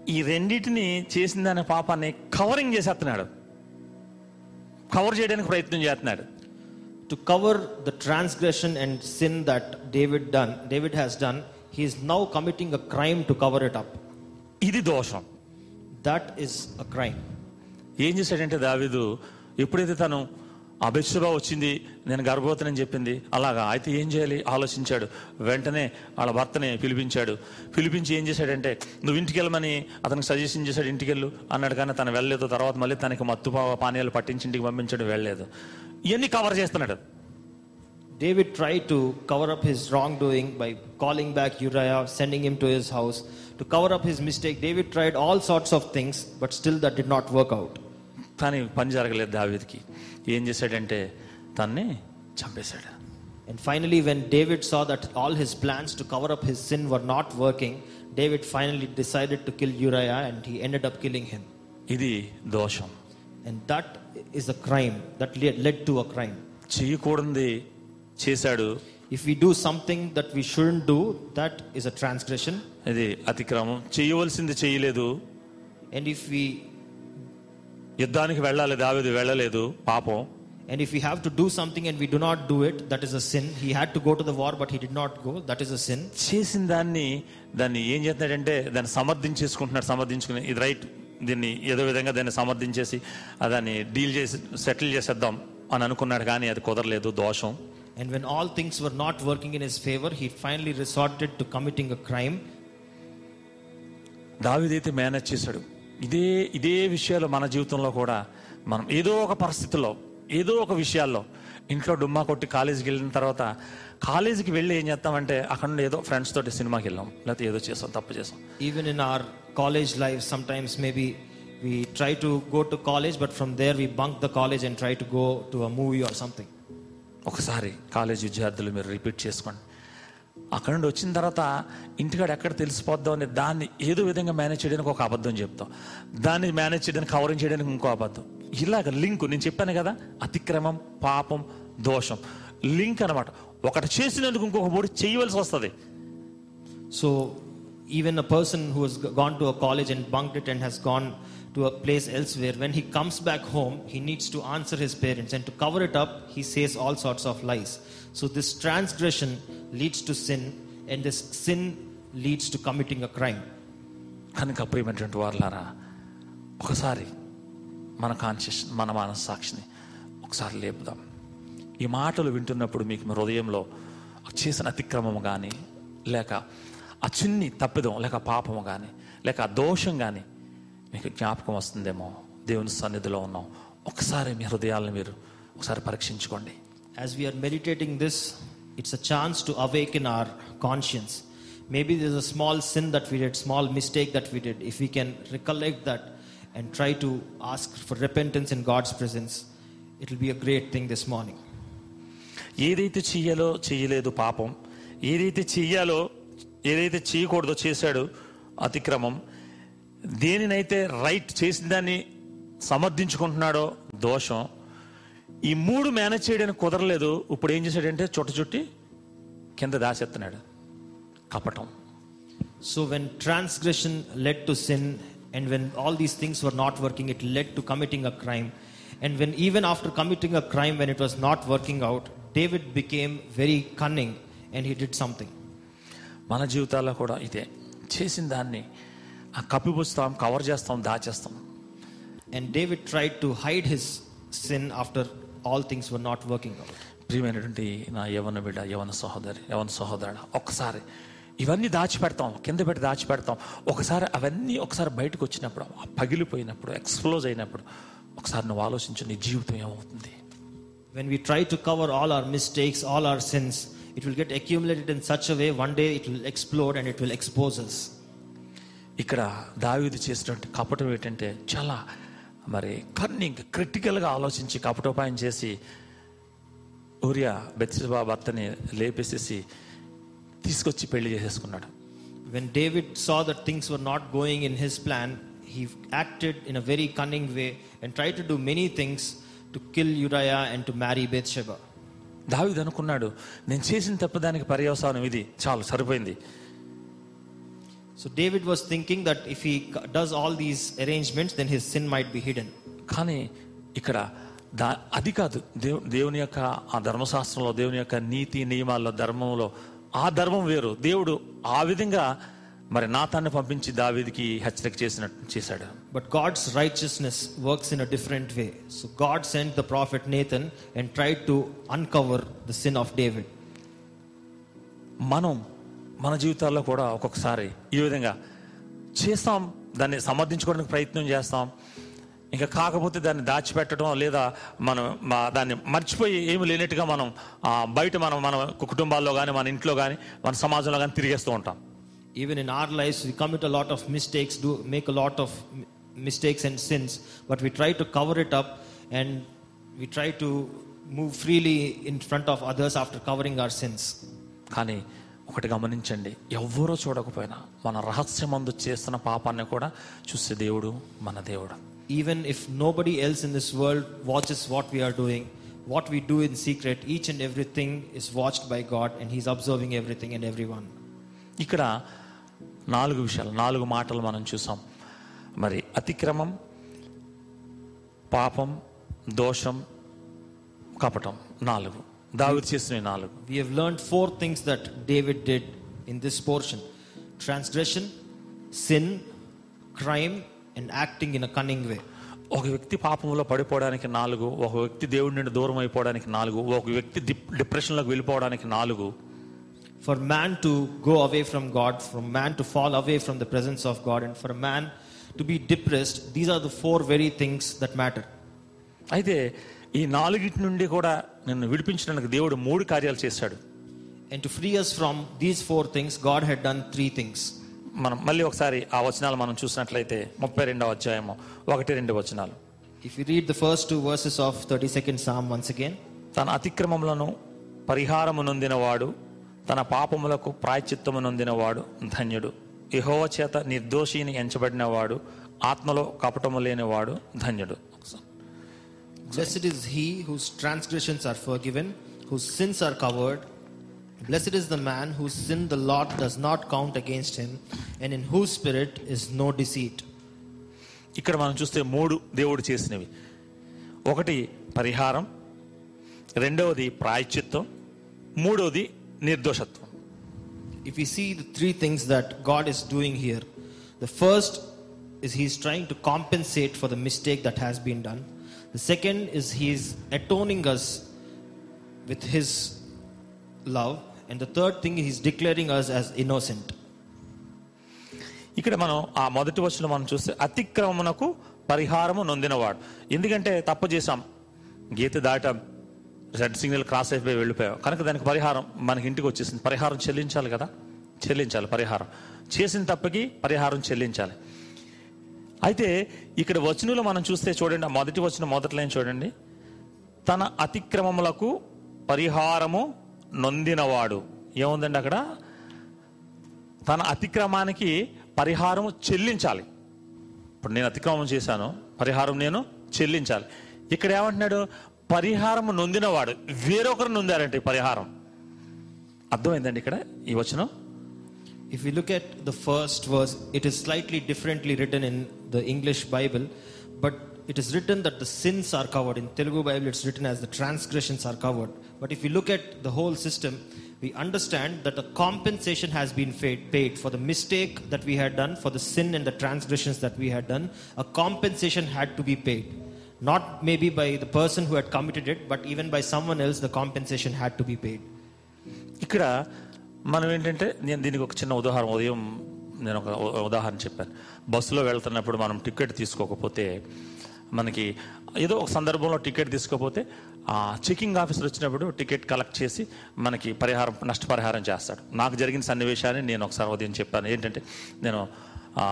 ఈ రెండింటిని చేసిన దాని పాపాన్ని కవరింగ్ చేసేస్తున్నాడు కవర్ చేయడానికి ప్రయత్నం చేస్తున్నాడు cover the transgression and sin that David done, David has done, he is now committing a crime to cover it up. ఇది దోషం That is a crime. ఏం చేశాడంటే దావీదు ఎప్పుడైతే తను అభిషేబా వచ్చింది నేను గర్భవతిని చెప్పింది. అలాగా అయితే ఏం చేయాలి? ఆలోచించాడు. వెంటనే వాళ్ళ భర్తని పిలిపించాడు. పిలిపించి ఏం చేశాడంటే నువ్వు ఇంటికి వెళ్ళమని అతనికి సజెషన్ చేశాడు ఇంటికి వెళ్ళు అన్నాడు కానీ తను వెళ్ళలేదు. తర్వాత మళ్ళీ తనకి మత్తు పానీయాలు పట్టించి ఇంటికి పంపించాడు వెళ్ళలేదు. ఇవన్నీ కవర్ చేస్తున్నాడు. David tried to cover up his wrongdoing by calling back Uriah, sending him to his house. To cover up his mistake, David tried all sorts of things, but still that did not work out. కానీ పని జరగలేదు దావీదికి. ఏం చేశాడంటే తన్ని చంపేశాడు And finally, when David saw that all his plans to cover up his sin were not working, David finally decided to kill Uriah and he ended up killing him. ఇది దోషం And that is a crime that led to a crime. చేయకూడనిది చేశాడు If we do something that we shouldn't do, that is a transgression. ఇది అతిక్రమం చేయవలసింది చేయలేదు And if we యుద్ధానికి వెళ్ళాలి దావీదు వెళ్ళలేదు పాపం And if we have to do something and we do not do it, that is a sin. He had to go to the war, but he did not go. That is a sin. చేసిన దాన్ని దాన్ని ఏం చేస్తున్నాడంటే దాన్ని సమర్థించేసుకుంటున్నాడు సమర్థించుకుని ఇది right దీన్ని ఏదో విధంగా దాన్ని సమర్థించేసి దాన్ని డీల్ చేసి సెటిల్ చేసేద్దాం అని అనుకున్నాడు కానీ అది కుదరలేదు దోషం And when all things were not working in his favor, he finally resorted to committing a crime. దావిదైతే మేనేజ్ చేశాడు ఇదే ఇదే విషయాలు మన జీవితంలో కూడా మనం ఏదో ఒక పరిస్థితిలో ఏదో ఒక విషయాల్లో ఇంట్లో డుమ్మా కొట్టి కాలేజీకి వెళ్ళిన తర్వాత కాలేజీకి వెళ్ళి ఏం చేస్తామంటే అక్కడ నుండి ఏదో ఫ్రెండ్స్ తోటి సినిమాకి వెళ్ళాం. లేకపోతే ఏదో చేసాం తప్పు చేసాం. Even in our college life, sometimes maybe we try to go to college, but from there we bunk the college and try to go to a movie or something. ఒకసారి కాలేజ్ విద్యార్థులు మీరు రిపీట్ చేసుకోండి. అక్కడ నుండి వచ్చిన తర్వాత ఇంటికాడ ఎక్కడ తెలిసిపోద్దాం అనే దాన్ని ఏదో విధంగా మేనేజ్ చేయడానికి ఒక అబద్ధం చెప్తాం. దాన్ని మేనేజ్ చేయడానికి కవరింగ్ చేయడానికి ఇంకో అబద్ధం. ఇలాగ లింక్ నేను చెప్పాను కదా అతిక్రమం పాపం దోషం. లింక్ అనమాట ఒకటి చేసినందుకు ఇంకొక మూడు చేయవలసి వస్తుంది. So even a person who he's gone to college and bunk it and he's gone to a place else where when he comes back home he needs to answer his parents and to cover it up he says all sorts of lies so this transgression leads to sin, and this sin leads to committing a crime. కనుక ప్రియమైనటువంటి వారులారా ఒకసారి మన conscious మన మనస్సాక్షిని ఒకసారి లేపుదాం. ఈ మాటలు వింటున్నప్పుడు మీకు మీ హృదయంలో చేసిన అతిక్రమము కానీ లేక ఆ చిన్ని తప్పిదం లేక పాపము కానీ లేక ఆ దోషం కానీ మీకు జ్ఞాపకం వస్తుందేమో? దేవుని సన్నిధిలో ఉన్నాం. ఒకసారి మీ హృదయాలను మీరు ఒకసారి పరీక్షించుకోండి. As we are meditating it's a chance to awake in our conscience maybe this a small sin that we did small mistake that we did if you can recollect that and try to ask for repentance in God's presence it will be a great thing this morning ఏదైతే చెయ్యాలో చెయ్యలేదు పాపం. ఏదైతే చెయ్యాలో ఏదైతే చేయకూడదో చేశాడు అతిక్రమం. దేనినైతే right చేసిన దాన్ని సమర్థించుకుంటున్నాడో దోషం. ఈ మూడు మేనేజ్ చేయడానికి కుదరలేదు. ఇప్పుడు ఏం చేశాడంటే చుట్ట చుట్టి కింద దాసెత్తున్నాడు కపటం. So when transgression led to sin and when all these things were not working it led to committing a crime and when even after committing a crime when it was not working out David became very cunning and he did something మన జీవితాల్లో కూడా ఇదే. చేసిన దాన్ని ఆ కప్పి పుస్తాం cover చేస్తాం దాచేస్తాం. And David try to hide his sin after all things were not working out. ప్రియమైనటువంటి నా యవన బిడ్డ యవన సహోదరి యవన సహోదరుడు ఒక్కసారి ఇవన్నీ దాచిపెడతాం కింద పెట్టి దాచిపెడతాం ఒకసారి అవన్నీ ఒకసారి బయటకు వచ్చినప్పుడు పగిలిపోయినప్పుడు ఎక్స్ప్లోజ్ అయినప్పుడు ఒకసారి నువ్వు ఆలోచించు నీ జీవితం ఏమవుతుంది When we try to cover all our mistakes, all our sins, it will get accumulated in such a way, one day it will explode and it will expose us. ఇక్కడ దావీదు చేసినటువంటి కపటం ఏంటంటే చాలా మరి కానీ ఇంక క్రిటికల్గా ఆలోచించి కపటోపాయం చేసి ఊరియా బెత్సబా భర్తని లేపేసేసి తీసుకొచ్చి పెళ్ళి చేసేసుకున్నాడు. When David saw that things were not going in his plan he acted in a very cunning way and try to do many things to kill Uriah and to marry Bathsheba David అనుకున్నాడు నేను చేసిన తప్పదానికి పర్యవసానం ఇది. చాలు సరిపోయింది. So David was thinking that if he c- does all these arrangements, then his sin might be hidden. కానీ ఇక్కడ దా అది కాదు దేవు దేవుని యొక్క ఆ ధర్మశాస్త్రంలో దేవుని యొక్క నీతి నియమాల్లో ధర్మంలో ఆ ధర్మం వేరు దేవుడు ఆ విధంగా మరి నాతాన్ని పంపించి దావీదికి హెచ్చరిక చేసినట్టు చేశాడు But God's righteousness works in a different way. So God sent the prophet Nathan and tried to uncover the sin of David. మనం మన జీవితాల్లో కూడా ఒక్కొక్కసారి ఈ విధంగా చేస్తాం. దాన్ని సమర్థించుకోవడానికి ప్రయత్నం చేస్తాం. ఇంకా కాకపోతే దాన్ని దాచిపెట్టడం లేదా మనం మా దాన్ని మర్చిపోయి ఏమి లేనట్టుగా మనం బయట మనం మన కుటుంబాల్లో కానీ మన ఇంట్లో కానీ మన సమాజంలో కానీ తిరిగేస్తూ ఉంటాం. Even in our life we commit a lot of mistakes do make a lot of mistakes and sins but we try to cover it up and we try to move freely in front of others after covering our sins కానీ ఒకటి గమనించండి. ఎవ్వరో చూడకపోయినా మన రహస్యమందు చేస్తున్న పాపాన్ని కూడా చూసే దేవుడు మన దేవుడు. Even if nobody else in this world watches what we're doing what we do in secret each and everything is watched by God and he's observing everything and every one ఇక్కడ నాలుగు విషయాలు నాలుగు మాటలు మనం చూసాం. మరి అతిక్రమం పాపం దోషం కపటం నాలుగు. దావిడ్ చేసిన నాలుగు. We have learned four things that David did in this portion transgression sin crime and acting in a cunning way ఒక వ్యక్తి పాపంలో పడిపోవడానికి నాలుగు ఒక వ్యక్తి దేవుడి నుండి దూరం అయిపోవడానికి నాలుగు ఒక వ్యక్తి డిప్రెషన్లోకి వెళ్ళిపోవడానికి నాలుగు. For man to go away from God from man to fall away from the presence of God and for man to be depressed these are the four very things that matter అయితే ఈ నాలుగింటి నుండి కూడా నిన్ను విడిపించడానికి దేవుడు మూడు కార్యాలు చేశాడు. And to free us from these four things, God had done three things. మనం మళ్ళీ ఒకసారి ఆ వచనాలు మనం చూసినట్లయితే ముప్పై రెండవ అధ్యాయము ఒకటి రెండు వచనాలు. If you read the first two verses of 32nd Psalm once again, తన అతిక్రమములను పరిహారము నొందినవాడు తన పాపములకు ప్రాయచిత్తము నొందినవాడు ధన్యుడు. యెహోవా చేత నిర్దోషిని ఎంచబడినవాడు ఆత్మలో కపటము లేనివాడు ధన్యుడు. Blessed is he whose transgressions are forgiven, whose sins are covered. Blessed is the man whose sin the Lord does not count against him, and in whose spirit is no deceit. ఇక్కడ మనం చూస్తే మూడు దేవుడు చేసినవి ఒకటి పరిహారం రెండవది ప్రాయచిత్తం మూడవది నిర్దోషత్వం If we see the three things that God is doing here, the first is He's trying to compensate for the mistake that has been done. The second is He's atoning us with His love. And the third thing, He's declaring us as innocent. ఇక్కడ మనం ఆ మొదటి వచ్చిన మనం చూస్తే అతిక్రమమునకు పరిహారము నొందినవాడు. ఎందుకంటే తప్పు చేశాం. గీత దాటాం రెడ్ సిగ్నల్ క్రాస్ అయిపోయి వెళ్ళిపోయాం. కనుక దానికి పరిహారం మనకి ఇంటికి వచ్చేసింది. పరిహారం చెల్లించాలి కదా? చెల్లించాలి పరిహారం. చేసిన తప్పకి పరిహారం చెల్లించాలి. అయితే ఇక్కడ వచనంలో మనం చూస్తే చూడండి ఆ మొదటి వచనం మొదటి లైన్ చూడండి. తన అతిక్రమములకు పరిహారము నొందినవాడు. ఏముందండి అక్కడ? తన అతిక్రమానికి పరిహారం చెల్లించాలి. ఇప్పుడు నేను అతిక్రమం చేశాను పరిహారం నేను చెల్లించాలి. ఇక్కడ ఏమంటున్నాడు? పరిహారం నొందినవాడు. వేరొకరు నొందారంటే ఈ పరిహారం. అర్థమైందండి ఇక్కడ ఈ వచనం? If we look at the first verse, it is slightly differently written in the English Bible, but it is written that the sins are covered. In Telugu Bible, it's written as the transgressions are covered. But if we look at the whole system, we understand that a compensation has been paid, paid for the mistake that we had done, for the sin and the transgressions that we had done. A compensation had to be paid. Not maybe by the person who had committed it, but even by someone else, the compensation had to be paid. ఇక్కడ మనం ఏంటంటే నేను దీనికి ఒక చిన్న ఉదాహరణ ఉదయం నేను ఒక ఉదాహరణ చెప్పాను. బస్సులో వెళ్తున్నప్పుడు మనం టికెట్ తీసుకోకపోతే మనకి ఏదో ఒక సందర్భంలో టికెట్ తీసుకోకపోతే ఆ చెకింగ్ ఆఫీసర్ వచ్చినప్పుడు టికెట్ కలెక్ట్ చేసి మనకి పరిహారం నష్టపరిహారం చేస్తాడు. నాకు జరిగిన సన్నివేశాన్ని నేను ఒకసారి ఉదయం చెప్పాను. ఏంటంటే నేను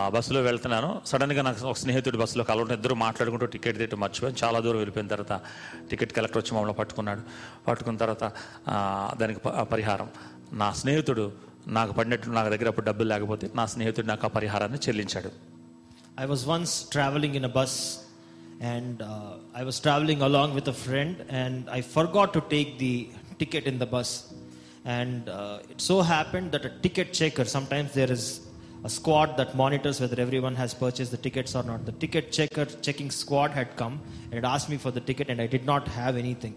బస్సులో వెళ్తున్నాను. సడన్గా నాకు ఒక స్నేహితుడు బస్సులో కలవడం ఇద్దరు మాట్లాడుకుంటూ టికెట్ తిట్టు మర్చిపోయాను. చాలా దూరం వెళ్ళిపోయిన తర్వాత టికెట్ కలెక్టర్ వచ్చి మమ్మల్ని పట్టుకున్నాడు. పట్టుకున్న తర్వాత దానికి పరిహారం. నా స్నేహితుడు నాకు పడినట్టు నాకు దగ్గర అప్పుడు డబ్బులు లేకపోతే నా స్నేహితుడు నాకు ఆ పరిహారాన్ని చెల్లించాడు I was once traveling in a bus and uh, I was traveling along with a friend and I forgot to take the ticket in the bus. And uh, it so happened that a ticket checker, sometimes there is a squad that monitors whether everyone has purchased the tickets or not. The ticket checker checking squad had come and had asked me for the ticket and I did not have anything.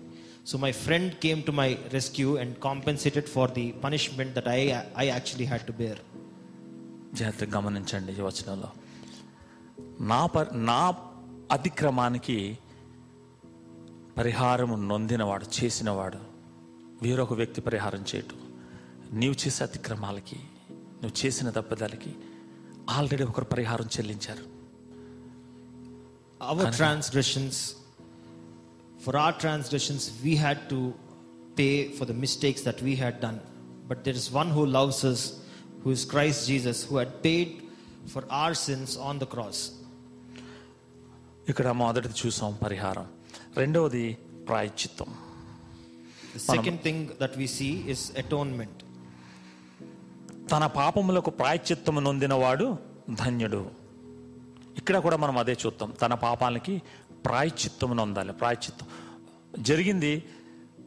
So my friend came to my rescue and compensated for the punishment that I, I actually had to bear. జాగ్రత్తగా గమనించండి ఈ వచనంలో. నా ప నా అతిక్రమానికి పరిహారము నొందినవాడు చేసినవాడు వేరొక వ్యక్తి పరిహారం చేయటం. నీవు చేసే అతిక్రమాలకి నువ్వు చేసిన తప్పుదలకి ఆల్రెడీ ఒకరు పరిహారం చెల్లించారు. Our transgressions for our transgressions we had to pay for the mistakes that we had done but there is one who loves us who is christ jesus who had paid for our sins on the cross ఇక్కడ మొదటిది చూసాం పరిహారం రెండవది ప్రాయచిత్తం the second thing that we see is atonement తన పాపములకు ప్రాయచిత్తము నొందినవాడు ధన్యుడు ఇక్కడ కూడా మనం అదే చూద్దాం తన పాపాలకి ప్రాయచిత్తము ఉండాలి ప్రాయచిత్తం జరిగింది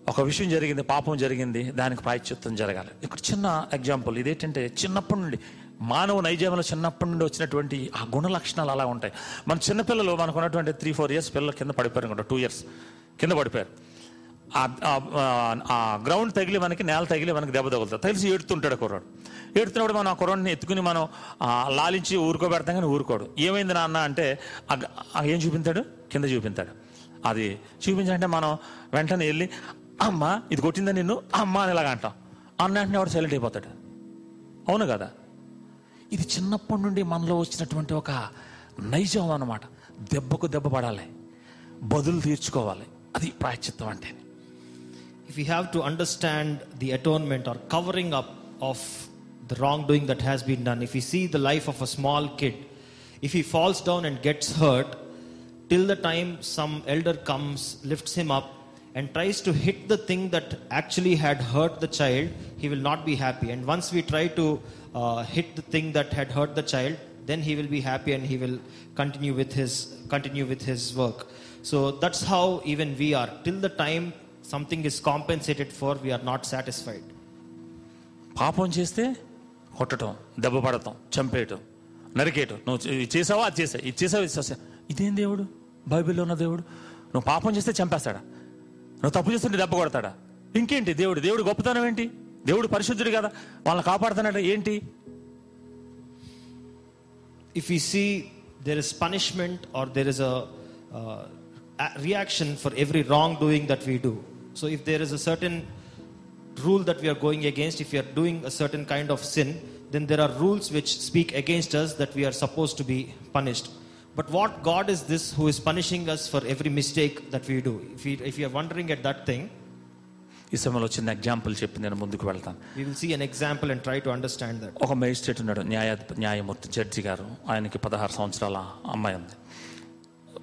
ఒక విషయం జరిగింది పాపం జరిగింది దానికి ప్రాయచిత్తం జరగాలి. ఇక్కడ చిన్న ఎగ్జాంపుల్ ఇదేంటంటే చిన్నప్పటి నుండి మానవ నైజంలో చిన్నప్పటి నుండి వచ్చినటువంటి ఆ గుణ లక్షణాలు అలా ఉంటాయి. మన చిన్నపిల్లలు మనకు ఉన్నటువంటి త్రీ ఫోర్ ఇయర్స్ పిల్లలు కింద పడిపోయారు అనుకుంటా టూ ఇయర్స్ కింద పడిపోయారు. ఆ- ఆ గ్రౌండ్ తగిలి మనకి నేల తగిలి మనకి దెబ్బ తగులుతుంది. తగిలిసి ఏడుతుంటాడు కుర్రాడు. ఏడుతున్నప్పుడు మనం ఆ కుర్రాడిని ఎత్తుకుని మనం లాలించి ఊరుకోబెడతాం కానీ ఊరుకోడు. ఏమైంది నాన్న అంటే ఏం చూపించాడు? కింద చూపించాడు. అది చూపించాలంటే మనం వెంటనే వెళ్ళి అమ్మ ఇది కొట్టిందా నిన్ను? అమ్మ అని ఇలాగ అంటాం. అన్న వెంటనే వాడు సైలెంట్ అయిపోతాడు. అవును కదా? ఇది చిన్నప్పటి నుండి మనలో వచ్చినటువంటి ఒక నైజం అన్నమాట. దెబ్బకు దెబ్బ పడాలి. బదులు తీర్చుకోవాలి. అది ప్రాయచిత్వం అంటే if you have to understand the atonement or covering up of the wrongdoing that has been done, if we see the life of a small kid, if he falls down and gets hurt, till the time some elder comes, lifts him up, and tries to hit the thing that actually had hurt the child, he will not be happy. And once we try to uh, hit the thing that had hurt the child, then he will be happy and he will continue with his continue with his work. So that's how even we are. Till the time something is compensated for, we are not satisfied. పాపం చేస్తే కొట్టడం దెబ్బ పడటం చంపేయటం నరికేయటం. నువ్వు ఇది చేసావా? అది చేసావు. ఇది చేసావా? ఇది చేసావు? ఇదేం దేవుడు? బైబిల్లో ఉన్న దేవుడు? నువ్వు పాపం చేస్తే చంపేస్తాడా? నువ్వు తప్పు చేస్తుంటే దెబ్బ కొడతాడా? ఇంకేంటి దేవుడు? దేవుడు గొప్పతనం ఏంటి? దేవుడు పరిశుద్ధుడు కదా. వాళ్ళని కాపాడుతున్నాడు? ఏంటి? If you see there is punishment or there is a reaction for every wrong doing that we do so if if is a certain rule that we are going against, if we are doing a certain kind of sin, then there are rules which speak against us that we are supposed to be punished. But what God is this who is punishing us for every mistake that we do? If, we, if you are wondering at that thing, ఈ సమయంలో చిన్న example చెప్పి నేను ముందుకు వెళ్తాను we will see an example and try to understand that. ఒక magistrate ఉన్నాడు న్యాయ న్యాయమూర్తి జడ్జి గారు ఆయనకి పదహారు సంవత్సరాల అమ్మాయి ఉంది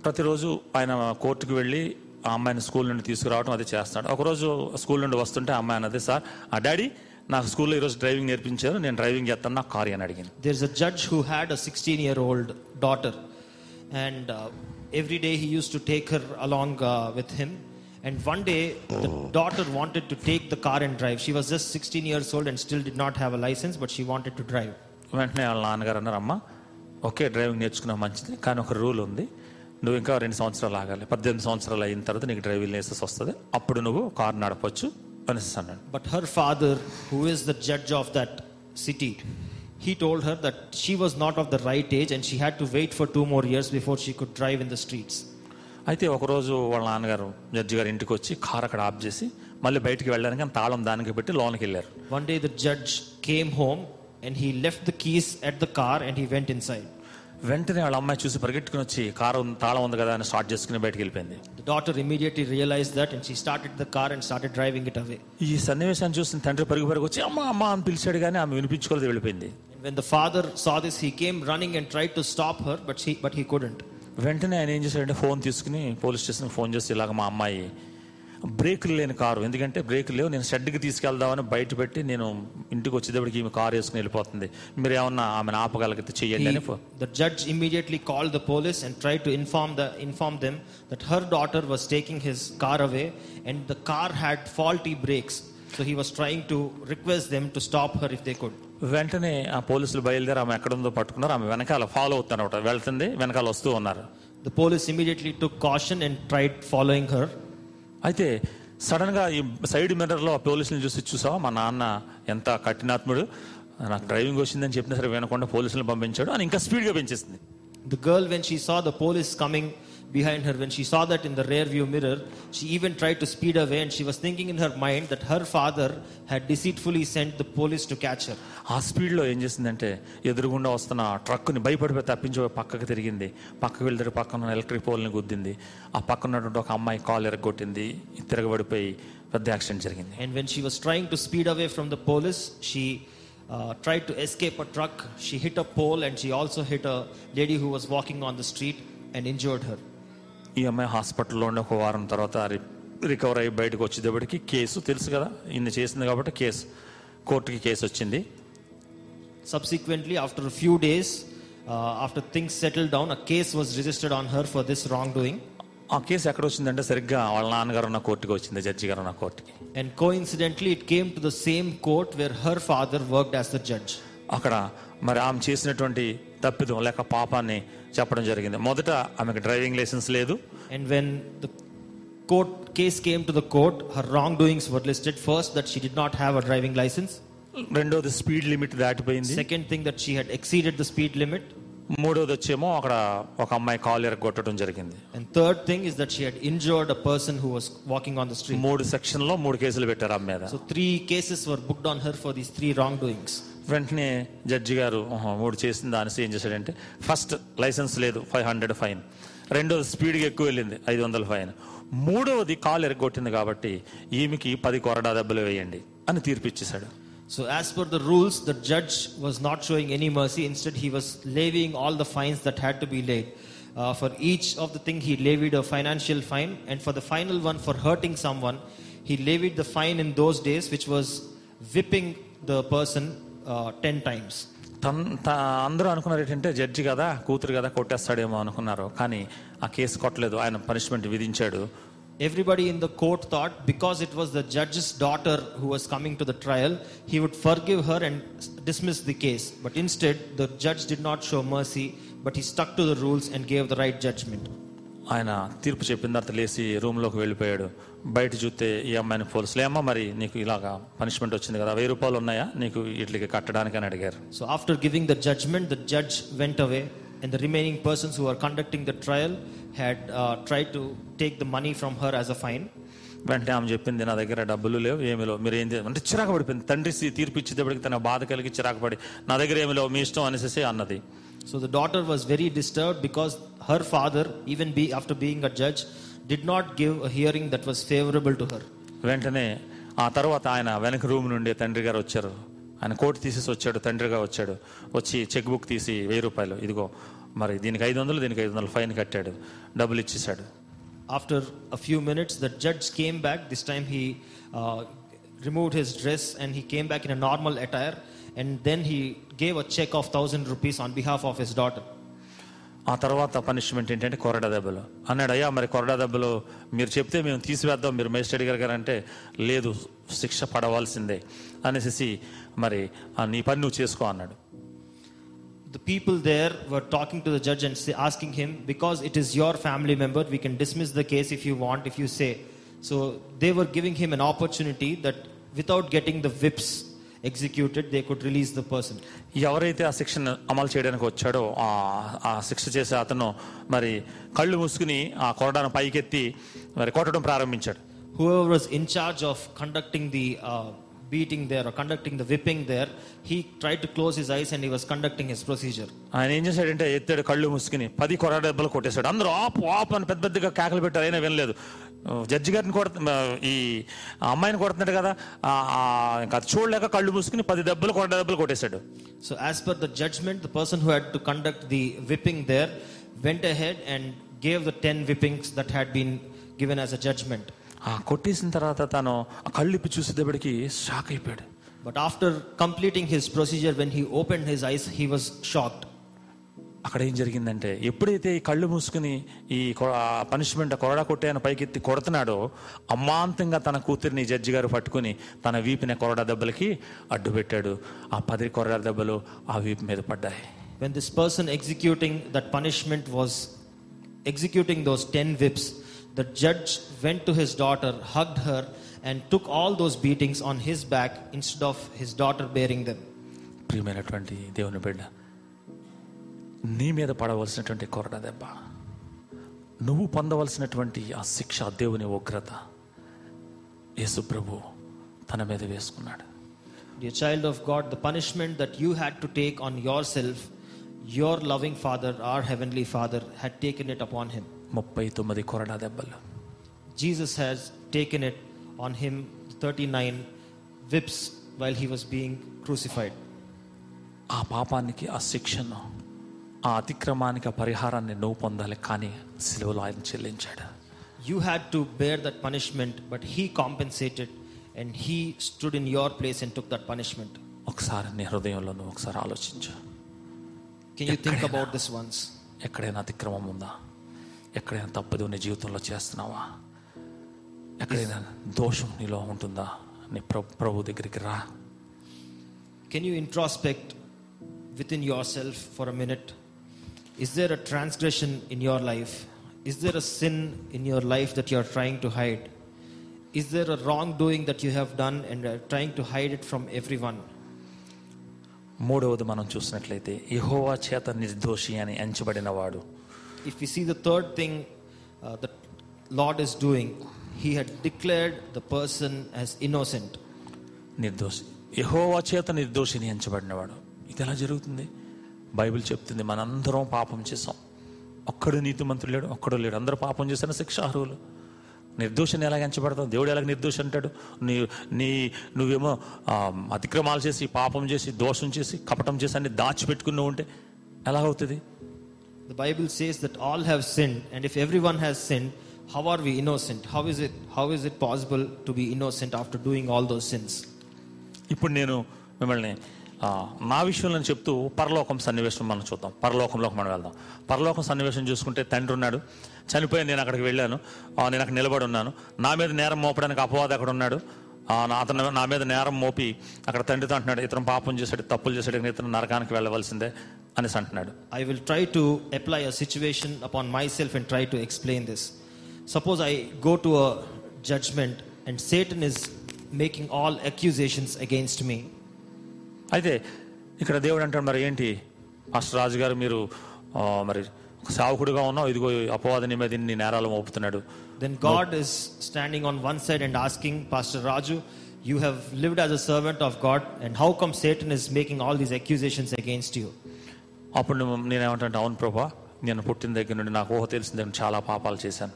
ప్రతిరోజు ఆయన కోర్టుకు వెళ్ళి ఆ అమ్మాయిని స్కూల్ నుండి తీసుకురావడం అది చేస్తాడు ఒకరోజు స్కూల్ నుండి వస్తుంటే ఆ అమ్మాయి అన్నది సార్ ఆ డాడీ నాకు స్కూల్లో ఈరోజు డ్రైవింగ్ నేర్పించారు నేను డ్రైవింగ్ చేస్తాను నాకు కారు అని అడిగింది There's a judge who had a 16 year old daughter, and uh, every day he used to take her along uh, with him. And one day, the daughter wanted to take the car and drive. She was just 16 years old and still did not have a license, but she wanted to drive. వెంటనే వాళ్ళ నాన్నగారు అన్నారు అమ్మ okay driving నేర్చుకున్నావు మంచిది కానీ ఒక rule ఉంది నువ్వు ఇంకా రెండు సంవత్సరాలు ఆగాలి. పద్దెనిమిది సంవత్సరాలు అయిన తర్వాత నీకు డ్రైవింగ్ లైసెన్స్ వస్తుంది. అప్పుడు నువ్వు కార్ నడపచ్చు అని అన్నాడు. But her father who is the judge of that city he told her that she was not of the right age and she had to wait for two more years before she could drive in the streets అయితే ఒకరోజు వాళ్ళ నాన్నగారు judge గారు ఇంటికి వచ్చి car అక్కడ of చేసి మళ్ళీ బయటికి వెళ్ళడానికి అని తాళం దానికి పెట్టి లోనికి వెళ్ళారు. One day the judge came home and he left the keys at the car and he went inside వెంటనే వాళ్ళ అమ్మాయి చూసి పరిగెట్టుకుని వచ్చి కారు తాళం ఉంది కదా అని స్టార్ట్ చేసుకుని బయటికి వెళ్ళిపోయింది The daughter immediately realized that and she started the car and started driving it away. ఈ సన్నివేశాన్ని చూసిన తండ్రి పరుగు పరుగు వచ్చి అమ్మ అమ్మ అని పిలిచాడు కానీ ఆమె వినిపించుకోలేదు వెళ్ళిపోయింది when the father saw this, he came running and tried to stop her, but, she, but he couldn't. వెంటనే ఆయన ఏం చేశాడంటే ఫోన్ తీసుకుని పోలీస్ స్టేషన్కి ఫోన్ చేసి ఇలాగ మా అమ్మాయి బ్రేకులు లేని కారు. ఎందుకంటే బ్రేకులు లేవు. నేను షెడ్కి తీసుకెళ్దామని బయట పెట్టి నేను ఇంటికి వచ్చేటప్పటికి ఈమె కారు వేసుకుని వెళ్ళిపోతుంది. మీరు ఏమన్నా ఆమెను ఆపగలిగితే చెయ్యండి the judge immediately call the police and try to inform the inform them that her daughter was taking his car away and the car had faulty brakes so he was trying to request them to stop her if they could వెంటనే ఆ పోలీసులు బయలుదేరి ఆమె ఎక్కడ ఉందో పట్టుకున్నారు. ఆమె వెనకాల ఫాలో అవుతాను వెళ్తుంది వెనకాల వస్తూ ఉన్నారు. The police immediately to caution and tried following her అయితే సడన్గా ఈ సైడ్ మిర్రర్లో ఆ పోలీసులను చూసి చూసావా? మా నాన్న ఎంత కఠినాత్ముడు. నాకు డ్రైవింగ్ వచ్చిందని చెప్పిన సరే వినకుండా పోలీసులను పంపించాడు. అని ఇంకా స్పీడ్గా పెంచేసింది. The girl when she saw the police coming behind her, when she saw that in the rear view mirror, she even tried to speed away and she was thinking in her mind that her father had deceitfully sent the police to catch her. ఆ speed లో ఏం చేసిందంటే ఎదురుగుండా వస్తున్న ఆ ట్రక్కుని భయపడిపోయి తప్పించి పక్కకు తిరిగింది పక్కకు వెళ్తే పక్కన ఎలక్ట్రిక్ పోల్ని గుద్దింది ఆ పక్కన ఉన్నటువంటి ఒక అమ్మాయి కాలు ఎరగొట్టింది తిరగబడిపోయి పెద్ద యాక్సిడెంట్ జరిగింది And when she was trying to speed away from the police, she uh, tried to escape a truck. She hit a pole and she also hit a lady who was walking on the street and injured her. ఈ అమ్మాయి హాస్పిటల్లో ఉండి ఒక వారం తర్వాత recover అయ్యి బయటకు వచ్చేటప్పటికి కేసు తెలుసు కదా ఇన్ని చేసింది కాబట్టి కేసు కోర్టుకి కేసు వచ్చింది. Subsequently after few days after things settle down case was registered on her for this wrong doing ఆ కేసు ఎక్కడ వచ్చిందంటే సరిగ్గా వాళ్ళ నాన్నగారు ఉన్న కోర్టుకి వచ్చింది జడ్జి గారు ఉన్న కోర్టుకి. And coincidentally it came to the same court where her father work as the judge అక్కడ మరి ఆమె చేసినటువంటి తప్పిదం లేక పాపాన్ని చెప్పడం జరిగింది. మొదట ఆమెకు డ్రైవింగ్ లైసెన్స్ లేదు. And when the court case came to the court her wrong doings were listed first that she did not have a driving licence రెండోది స్పీడ్ లిమిట్ దాటిపోయింది. Second thing that she had exceeded the speed limit మూడోది వచ్చేమో అక్కడ ఒక అమ్మాయి కాల్ ఎర కొట్టడం జరిగింది. And third thing is that she had injured a person who was walking on the street మూడు సెక్షన్లో మూడు కేసులు పెట్టారు అమ్మాయి so three cases were booked on her for these three wrong doings వెంటనే జడ్జి గారు మూడు చేసింది ఆనసి ఏం చేశాడంటే ఫస్ట్ లైసెన్స్ లేదు ఫైవ్ హండ్రెడ్ ఫైన్. రెండో స్పీడ్గా ఎక్కువ వెళ్ళింది ఐదు వందల ఫైన్. మూడవది కాలు ఎరగొట్టింది కాబట్టి ఈమెకి పది కొరడా దెబ్బలు వేయండి అని తీర్పిచ్చేశాడు. So as per the rules the judge was not showing any mercy instead he was levying all the fines that had to be laid for each of the thing he levied a financial fine and for the final one for hurting someone he levied the fine in those days which was whipping the person uh. తన్ త- అందరూ అనుకున్నారు ఏంటంటే judge కదా కూతురు కదా కొట్టేస్తాడేమో అనుకున్నారు కానీ ఆ కేసు కొట్టలేదు ఆయన పనిష్మెంట్ విధించాడు Everybody in the court thought because it was the judge's daughter who was coming to the trial, he would forgive her and dismiss the case. But instead, the judge did not show mercy, but he stuck to the rules and gave the right judgment. ఆయన తీర్పు చెప్పిన తర్వాత లేచి రూమ్లోకి వెళ్ళిపోయాడు బయట చూస్తే ఈ అమ్మాయిని పోల్స్లే అమ్మా మరి నీకు ఇలాగ పనిష్మెంట్ వచ్చింది కదా వెయ్యి రూపాయలు ఉన్నాయా? నీకు వీటికి కట్టడానికి అని అడిగారు. So after giving the judgement the judge went away and the remaining persons who are conducting the trial had try to take the money from her as a fine వెంటనే ఆమె చెప్పింది నా దగ్గర డబ్బులు లేవు ఏమి లేవు మీరు ఏంది అంటే చిరాకు పడిపోయింది. తండ్రి తీర్పు ఇచ్చేటప్పటికి తన బాధ కలిగి చిరాకు పడి నా దగ్గర ఏమి లేవు మీ ఇష్టం అనేసి అన్నది. So the daughter was very disturb because her father even be after being a judge did not give a hearing that was favorable to her. వెంటనే ఆ తర్వాత ఆయన వెనక రూమ్ నుండి తండ్రి గారు వచ్చారు ఆయన కోట్ తీసేసి వచ్చాడు తండ్రిగా వచ్చాడు వచ్చి చెక్ బుక్ తీసి వెయ్యి రూపాయలు ఇదిగో మరి దీనికి ఐదు వందలు దీనికి ఐదు వందలు ఫైన్ కట్టాడు డబ్బులు ఇచ్చేసాడు After a few minutes, the judge came back. This time he uh, removed his dress and he came back in a normal attire. And then he gave a check of thousand rupees on behalf of his daughter. ఆ తర్వాత punishment ఏంటంటే కొరడ దెబ్బలు. అన్నాడు అయ్యా మరి కొరడ దెబ్బలు మీరు చెప్తే మేము తీసివేద్దాం మీరు మేస్టర్ గారు అంటే లేదు శిక్ష పడవలసిందే. అనేసి మరి నీ పని నువ్వు చేసుకో అన్నాడు. The people there were talking to the judge and asking him because it is your family member we can dismiss the case if you want if you say so they were giving him an opportunity that without getting the whips executed they could release the person ఎవరైతే ఆ శిక్షను అమలు చేయడానికి వచ్చాడో ఆ శిక్ష చేసే అతను మరి కళ్ళు మూసుకుని ఆ కొరడాను పైకెత్తి మరి కొట్టడం ప్రారంభించాడు. Whoever was in of conducting the beating there or conducting the whipping there, he tried to close his eyes and he was conducting his procedure. ఆయన ఏం చేశాడంటే ఎత్తాడు కళ్ళు మూసుకుని పది కొరడా దెబ్బలు కొట్టేశాడు అందరూ ఆపు ఆపు అని పెద్ద పెద్దగా కేకలు పెట్టారు అయినా వినలేదు జడ్జి గారిని కొడుతు ఈ అమ్మాయిని కొడుతున్నాడు కదా ఆ, ఆ, ఇంకా అది చూడలేక కళ్ళు మూసుకుని పది దెబ్బలు కొరడా దెబ్బలు కొట్టేశాడు So, as per the judgment, the person who had to conduct the whipping there went ahead and gave the 10 whippings that had been given as a judgment. ఆ కొట్టేసిన తర్వాత తను ఆ కళ్ళు ఇప్పి చూసేటప్పటికి షాక్ అయిపోయాడు. But after completing his procedure, when he opened his eyes, he was shocked. అక్కడ ఏం జరిగిందంటే ఎప్పుడైతే ఈ కళ్ళు మూసుకుని ఈ పనిష్మెంట్ కొరడా కొట్టే ఆయన పైకెత్తి కొడుతున్నాడో అమాంతంగా తన కూతురిని జడ్జి గారు పట్టుకుని తన వీపిన కొరడా దెబ్బలకి అడ్డు పెట్టాడు. ఆ పది కొరడా దెబ్బలు ఆ వీపు మీద పడ్డాయి. When this person executing that punishment was executing those 10 whips, the judge went to his daughter, hugged her, and took all those beatings on his back instead of his daughter bearing them. ప్రియమైనటువంటి దేవుని బిడ్డ నీ మీద పడవలసినటువంటి కొరడా దెబ్బ నువ్వు పొందవలసినటువంటి ఆ శిక్ష ఆ దేవుని ఉగ్రత యేసు ప్రభు తన మీద వేసుకున్నాడు Dear child of God, the punishment that you had to take on yourself, your loving Father, our Heavenly Father, had taken it upon Him. ముప్పై తొమ్మిది కొరడా దెబ్బలు Jesus has taken it on Him 39 whips while He was being crucified. ఆ పాపానికి ఆ శిక్షను ఆ అతిక్రమానికి ఆ పరిహారాన్ని నువ్వు పొందాలి కానీ సిలువలో ఆయన చెల్లించాడు You had to bear that punishment, but He compensated and He stood in your place and took that punishment. ఒకసారి నీ హృదయంలో నువ్వు ఒకసారి ఆలోచించు Can you think about this once? ఎక్కడైనా అతిక్రమం ఉందా ఎక్కడైనా తప్పదు నీ జీవితంలో చేస్తున్నావా? ఎక్కడైనా దోషం నీలో ఉంటుందా? నీ ప్రభు దగ్గరికి రా. Can you introspect within yourself for a minute is there a transgression in your life is there a sin in your life that you're trying to hide is there a wrongdoing that you have done and trying to hide it from everyone మూడవది మనం చూసినట్లయితే యహోవా చేత నిర్దోషి అని ఎంచబడినవాడు If we see the third thing uh, that Lord is doing, He had declared the person as innocent. నిర్దోషి. యహోవా చేత నిర్దోషిని ఎంచబడినవాడు. ఇది ఎలా జరుగుతుంది? బైబిల్ చెప్తుంది మనందరం పాపం చేసాం ఒక్కడు నీతిమంతుడు లేడు ఒక్కడు లేడు. అందరూ పాపం చేసిన శిక్ష అర్హులు నిర్దోషిని ఎలాగ ఎంచబడతావు దేవుడు ఎలాగ నిర్దోషి అంటాడు? నీ నీ నువ్వేమో అతిక్రమాలు చేసి పాపం చేసి దోషం చేసి కపటం చేసి అన్ని దాచిపెట్టుకుని ఉంటే ఎలా అవుతుంది The Bible says that all have sinned, and if everyone has sinned, how are we innocent? How is it, how is it possible to be innocent after doing all those sins? ఇప్పుడు నేను మిమ్మల్ని నా విషయంలో చెప్తూ పరలోకం సన్నివేశం మనం చూద్దాం. పరలోకంలోకి మనం వెళ్దాం. పరలోకం సన్నివేశం చూసుకుంటే తండ్రి ఉన్నాడు చనిపోయి నేను అక్కడికి వెళ్ళాను. నేను అక్కడ నిలబడి ఉన్నాను. నా మీద నేరం మోపడానికి అపవాదం అక్కడ ఉన్నాడు. నా అతను నా మీద నేరం మోపి అక్కడ తండ్రితో అంటున్నాడు ఇతను పాపం చేశాడు తప్పులు చేశాడు ఇతను నరకానికి వెళ్ళవలసిందే. అనేసి అంటున్నాడు I will try to apply a situation upon myself and try to explain this. Suppose I go to a judgment and Satan is making all accusations against me. అయితే ఇక్కడ దేవుడు అంటాడు మరి ఏంటి మాస్టర్ రాజు గారు మీరు ఆ, మరి ఒక సావుకుడుగా ఉన్నావు ఇదిగో అపవాది నీ మీద ఇన్ని నేరాలు మోపుతున్నాడు Then God is standing on one side and asking, Pastor Raju, you have lived as a servant of God, and how come Satan is making all these accusations against you? అప్పుడు నేను నేనేమంటే అవును ప్రభా నేను పుట్టిన దగ్గర నుండి నాకు ఊహ తెలిసిన దగ్గర చాలా పాపాలు చేశాను.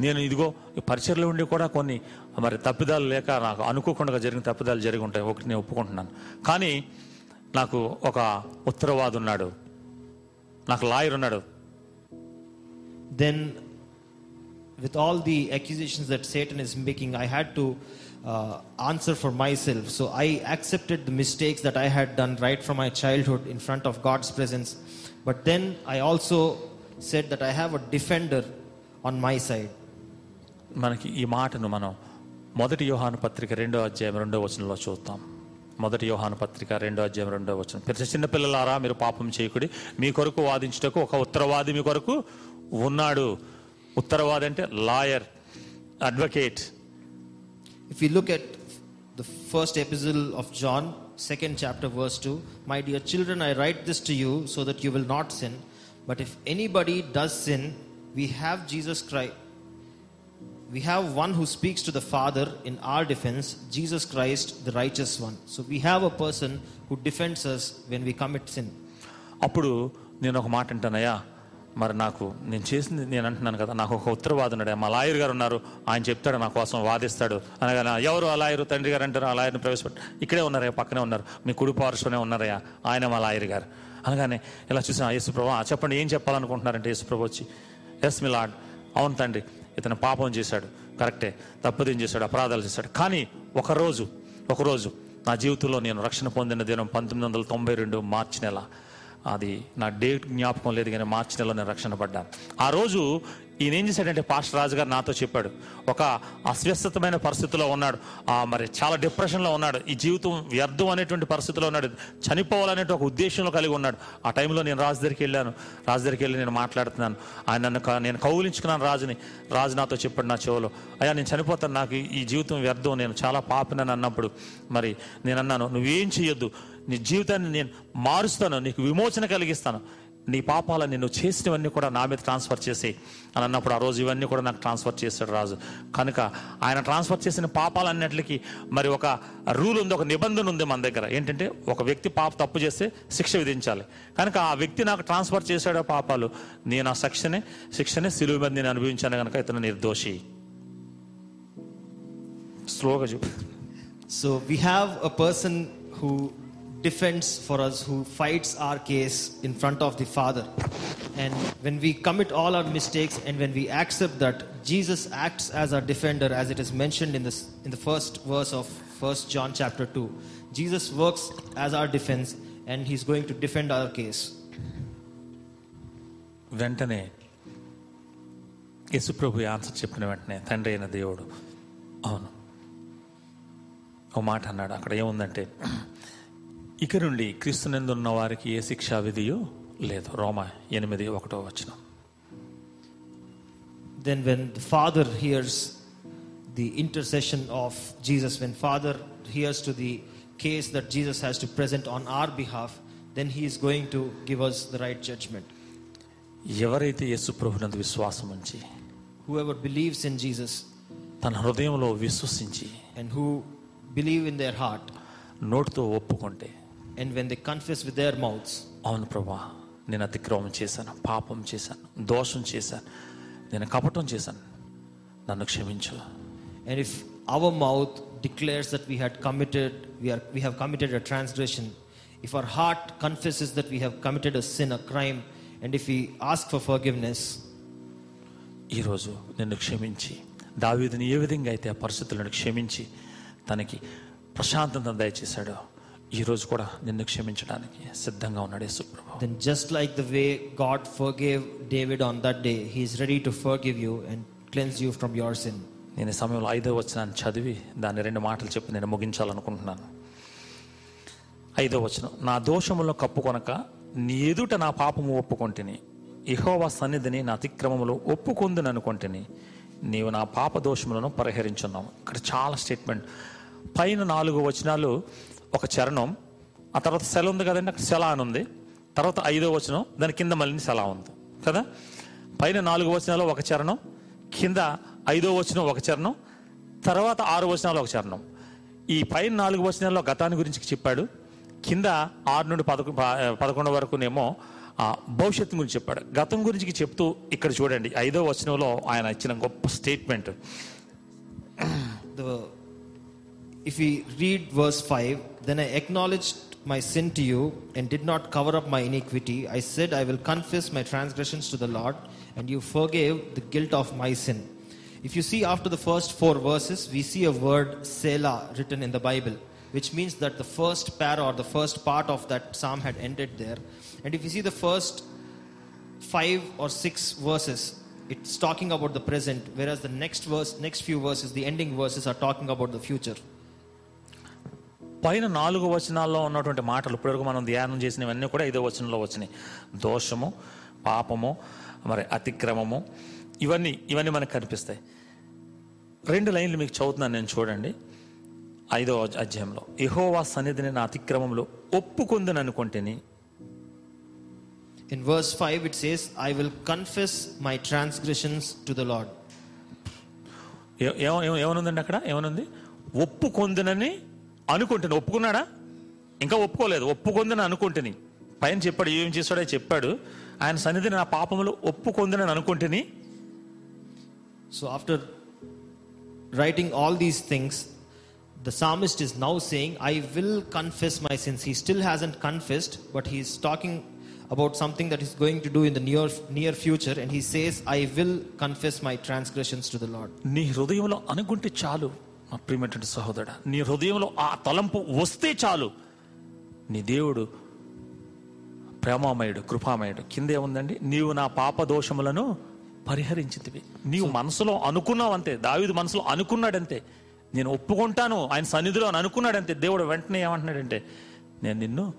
నేను ఇదిగో ఈ పరిచయలో ఉండి కూడా కొన్ని మరి తప్పిదాలు లేక నాకు అనుకోకుండా జరిగిన తప్పిదాలు జరిగి ఉంటాయి ఒకటి నేను ఒప్పుకుంటున్నాను. కానీ నాకు ఒక ఉత్తరవాది ఉన్నాడు. నాకు లాయర్ ఉన్నాడు. Then with all the accusations that Satan is making I had to uh, answer for myself. So I accepted the mistakes that I had done right from my childhood in front of God's presence. But then I also said that I have a defender on my side. మనకి ఈ మాటను మనం మొదటి యోహాను పత్రిక రెండో అధ్యాయం రెండో వచనంలో చూద్దాం మొదటి యోహాను పత్రిక రెండో అధ్యాయం రెండో వచనం ప్రతి చిన్న పిల్లలారా మీరు పాపం చేయకుడి మీ కొరకు వాదించుటకు ఒక ఉత్తరవాది మీ కొరకు ఉన్నాడు ఉత్తరవాది అంటే lawyer advocate If we look at the first epistle of John, second chapter, verse 2 My dear children, I write this to you so that you will not sin. But if anybody does sin, we have Jesus Christ. We have one who speaks to the Father in our defense, Jesus Christ, the righteous one. So we have a person who defends us when we commit sin. అప్పుడు నేను ఒక మాట అంటానయ్యా మరి నాకు నేను చేసింది నేను అంటున్నాను కదా నాకు ఒక ఉత్తరవాది ఉన్నాడు. మా లాయర్ గారు ఉన్నారు ఆయన చెప్తాడు నా కోసం వాదిస్తాడు. అనగానే ఎవరు ఆ లాయరు? తండ్రి గారు అంటారు ఆ లాయర్ని ప్రవేశపెట్టి ఇక్కడే ఉన్నారయ్యా పక్కనే ఉన్నారు. మీ కుడి పార్శ్వనే ఉన్నారయ్యా ఆయన మా లాయర్ గారు. అనగానే ఇలా చూసిన యేసుప్రభు "ఆ, చెప్పండి ఏం చెప్పాలనుకుంటున్నారంటే యేసుప్రభు వచ్చి ఎస్ మీ లాడ్ అవును తండ్రి ఇతను పాపం చేశాడు కరెక్టే తప్పుదేం చేశాడు అపరాధాలు చేశాడు. కానీ ఒకరోజు ఒకరోజు నా జీవితంలో నేను రక్షణ పొందిన దినం పంతొమ్మిది వందల తొంభై రెండు మార్చి నెల అది నా డేట్ జ్ఞాపకం లేదు కానీ మార్చి నెలలో నేను రక్షణ పడ్డాను. ఆ రోజు ఈయన ఏం చేశాడంటే పాస్టర్ రాజు గారు నాతో చెప్పాడు. ఒక అస్వస్థతమైన పరిస్థితిలో ఉన్నాడు. మరి చాలా డిప్రెషన్లో ఉన్నాడు. ఈ జీవితం వ్యర్థం అనేటువంటి పరిస్థితిలో ఉన్నాడు. చనిపోవాలనే ఒక ఉద్దేశంలో కలిగి ఉన్నాడు. ఆ టైంలో నేను రాజు దగ్గరికి వెళ్ళాను. రాజు దగ్గరికి వెళ్ళి నేను మాట్లాడుతున్నాను. ఆయన నన్ను నేను కౌగులించుకున్నాను రాజుని. రాజు నాతో చెప్పాడు నా చెవులో అయ్యా నేను చనిపోతాను. నాకు ఈ- ఈ జీవితం వ్యర్థం. నేను చాలా పాపినని అన్నప్పుడు మరి నేను అన్నాను నువ్వేం చేయొద్దు నీ జీవితాన్ని నేను మారుస్తాను. నీకు విమోచన కలిగిస్తాను. నీ పాపాలు నేను చేసినవన్నీ కూడా నా మీద ట్రాన్స్ఫర్ చేసి అని అన్నప్పుడు ఆ రోజు ఇవన్నీ కూడా నాకు ట్రాన్స్ఫర్ చేశాడు రాజు. కనుక ఆయన ట్రాన్స్ఫర్ చేసిన పాపాలన్నిటికీ మరి ఒక రూల్ ఉంది ఒక నిబంధన ఉంది మన దగ్గర. ఏంటంటే ఒక వ్యక్తి పాప తప్పు చేస్తే శిక్ష విధించాలి. కనుక ఆ వ్యక్తి నాకు ట్రాన్స్ఫర్ చేశాడు పాపాలు. నేను ఆ శిక్షనే శిక్షనే సిలువు మీద నేను అనుభవించాను కనుక ఇతను నిర్దోషి. స్లోగా చూ so we have a person who defends for us, who fights our case in front of the Father. And when we commit all our mistakes and when we accept that Jesus acts as our defender, as it is mentioned in, this, in the first verse of 1 John chapter 2, Jesus works as our defense and he's going to defend our case. వెంటనే యేసుప్రభు answer చెప్పిన వెంటనే తండ్రి అయిన దేవుడు అవును ఓ మాట అన్నాడు అక్కడ ఏముందంటే ఇక నుండి క్రీస్తునందున్న వారికి ఏ శిక్షా విధియో లేదు రోమ ఎనిమిది ఒకటో వచ్చిన then when Father hears the intercession of Jesus when Father hears to the case that Jesus has to present on our behalf then he is going to give us the right judgement ఎవరైతే యేసు ప్రభునందు విశ్వాసం ఉంచి whoever believes in Jesus తన హృదయంలో విశ్వసించి and who believe in their heart నోటితో ఒప్పుకుంటే and when they confess with their mouths, అవును ప్రభా నేను అతిక్రమం చేశాను పాపం చేశాను దోషం చేశాను నేను కపటం చేశాను నన్ను క్షమించు and if our mouth declares that we had committed, we, are, we have committed a transgression, if our heart confesses that we have committed a sin, a crime, and if we ask for forgiveness, ఈరోజు నిన్ను క్షమించి దావీదుని ఏ విధంగా అయితే ఆ పరిస్థితులను క్షమించి తనకి ప్రశాంతత దయచేశాడో ఈరోజు కూడా నిన్ను క్షమించడానికి సిద్ధంగా ఉన్నాడు యేసుప్రభు then just like the way God forgave David on that day, He is ready to forgive you and cleanse you from your sin. నేను ఈ సమయంలో ఐదో వచనాన్ని చదివి దాన్ని రెండు మాటలు చెప్పి నేను ముగించాలనుకుంటున్నాను. ఐదో వచనం నా దోషములను కప్పుకొనక నీ ఎదుట నా పాపము ఒప్పుకొంటిని. ఇహోవా సన్నిధిని నా అతిక్రమములు ఒప్పుకొందును అనుకొంటిని. నీవు నా పాప దోషములను పరిహరించున్నావు. ఇక్కడ చాలా స్టేట్మెంట్. పైన నాలుగు వచనాలు ఒక చరణం ఆ తర్వాత సెల ఉంది కదండి అక్కడ సెల అని ఉంది. తర్వాత ఐదో వచనం దాని కింద మళ్ళీ సెల ఉంది. కదా? పైన నాలుగు వచనాలు ఒక చరణం కింద ఐదో వచనం ఒక చరణం తర్వాత ఆరు వచనాలు ఒక చరణం. ఈ పైన నాలుగు వచనాల్లో గతాన్ని గురించి చెప్పాడు. కింద ఆరు నుండి పదకొ పదకొండు వరకునేమో ఆ, భవిష్యత్తు గురించి చెప్పాడు. గతం గురించి చెప్తూ ఇక్కడ చూడండి. ఐదో వచనంలో ఆయన ఇచ్చిన గొప్ప statement. If we read verse 5, then I acknowledged my sin to you and did not cover up my iniquity. I said, I will confess my transgressions to the Lord, and you forgave the guilt of my sin. If you see after the first four verses, we see a word Selah written in the Bible, which means that the first para or the first part of that psalm had ended there. And if you see the first five or six verses, it's talking about the present, whereas the next verse, next few verses, the ending verses are talking about the future. పైన నాలుగు వచనాల్లో ఉన్నటువంటి మాటలు ఇప్పటివరకు మనం ధ్యానం చేసినవన్నీ కూడా ఐదో వచనంలో వచ్చినాయి. దోషము పాపము మరి అతిక్రమము ఇవన్నీ ఇవన్నీ మనకు కనిపిస్తాయి. రెండు లైన్లు మీకు చదువుతున్నాను నేను చూడండి. ఐదో అధ్యాయంలో. ఇహోవా సన్నిధిని నా అతిక్రమంలో ఒప్పుకుందని అనుకుంటేని. In verse 5, it says, I will confess my transgressions to the Lord. ఏ- ఏమ- ఏమ- ఏమనుందండి అక్కడ? ఏమనుంది? ఒప్పుకొందునని అనుకుంటుని ఒప్పుకున్నాడా ఇంకా ఒప్పుకోలేదు ఒప్పుకొందని అనుకుంటుని పైన చెప్పాడు ఏం చేశాడో చెప్పాడు ఆయన సన్నిధిని నా పాపములు ఒప్పుకొందని అనుకుంటుని So, after writing all these things, the psalmist is now saying, I will confess my sins. He still hasn't confessed, but he's talking about something that he's going to do in the near, near future. And he says, I will confess my transgressions to the Lord. నీ హృదయంలో అనుకుంటే చాలు మా ప్రియమైనటువంటి సహోదరుడా నీ హృదయంలో ఆ తలంపు వస్తే చాలు. నీ దేవుడు ప్రేమామయుడు కృపామయుడు. కిందే ఉందండి నీవు నా పాప దోషములను పరిహరించితివి. నీవు మనసులో అనుకున్నావు అంతే దావీదు మనసులో అనుకున్నాడంతే. నేను ఒప్పుకుంటాను ఆయన సన్నిధిలో అని అనుకున్నాడంతే. దేవుడు వెంటనే ఏమంటున్నాడంటే నేను నిన్ను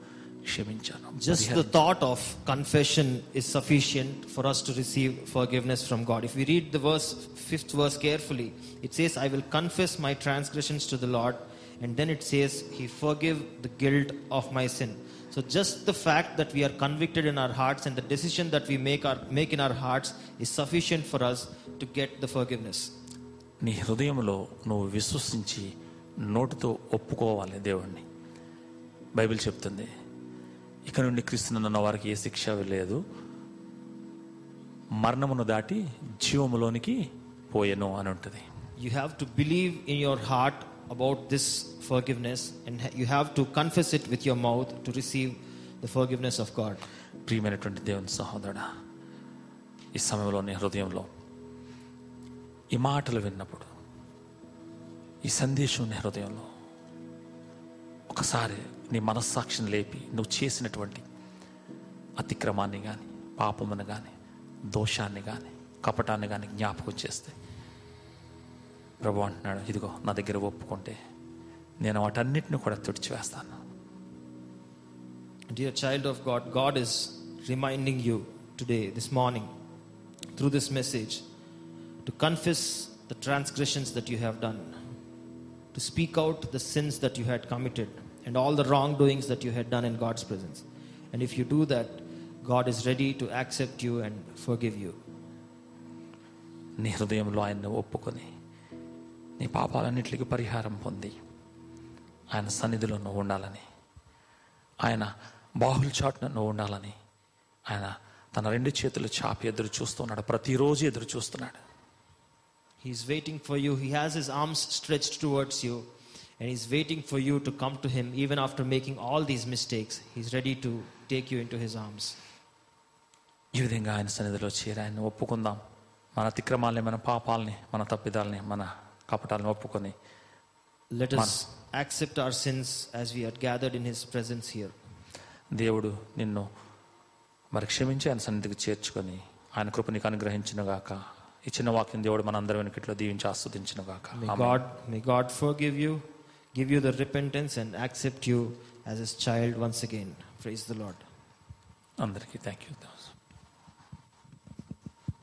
క్షమించాను Just the thought of confession is sufficient for us to receive forgiveness from God. If we read the verse, fifth verse carefully, it says, I will confess my transgressions to the Lord. And then it says, He forgive the guilt of my sin. So just the fact that we are convicted in our hearts and the decision that we make, our, make in our hearts is sufficient for us to get the forgiveness. నీ హృదయంలో నువ్వు విశ్వసించి నోటితో ఒప్పుకోవాలి దేవుణ్ణి Bible చెప్తుంది ఇక నుండి క్రీస్తునన్న వారికి ఏ శిక్ష లేదు మరణమును దాటి జీవములోనికి పోయను అని ఉంటుంది. You have to believe in your heart about this forgiveness and you have to confess it with your mouth to receive the forgiveness of God ప్రియమైనటువంటి దేవుని సహోదరుడు ఈ సమయంలోని హృదయంలో ఈ మాటలు విన్నప్పుడు ఈ సందేశం హృదయంలో ఒకసారి నీ మనస్సాక్షిని లేపి నువ్వు చేసినటువంటి అతిక్రమాన్ని కానీ పాపమును కానీ దోషాన్ని కానీ కపటాన్ని కానీ జ్ఞాపకం చేస్తే ప్రభు అంటున్నాడు ఇదిగో నా దగ్గర ఒప్పుకుంటే నేను వాటన్నిటిని కూడా తుడిచివేస్తాను. Dear child of God God is reminding you today this morning through this message to confuse the transgressions that you have done to speak out the sins that you had committed and all the wrongdoings that you had done in God's presence. And if you do that, God is ready to accept you and forgive you. నీ హృదయంలో ఆయన్ని ఒప్పుకొని నీ పాపాలన్నిటికీ పరిహారం పొంది ఆయన సన్నిధిలో నువ్వు ఉండాలని ఆయన బాహుల చాటున నువ్వు ఉండాలని ఆయన తన రెండు చేతులు చాపి ఎదురు చూస్తున్నాడు ప్రతిరోజు ఎదురు చూస్తున్నాడు He's waiting for you. He has his arms stretched towards you, and he's waiting for you to come to him even after making all these mistakes. He's ready to take you into his arms. ఈ విధంగా ఆయన సన్నిధిలో చేరి ఆయన ఒప్పుకుందాం మన అతిక్రమాల్ని మన పాపాలని మన తప్పిదాలని మన కపటాలను ఒప్పుకొని Let us accept our sins as we are gathered in his presence here. దేవుడు నిన్ను మరి క్షమించి ఆయన సన్నిధికి చేర్చుకొని ఆయన కృప నీకు అనుగ్రహించిన గాక ఈ చిన్న వాక్యం దేవుడు మనందరి వెనుకట్లో దీవించి ఆస్వాదించిన గాక May God, may God forgive you, give you the repentance, and accept you as his child once again. Praise the Lord. అందరికీ థ్యాంక్ యూ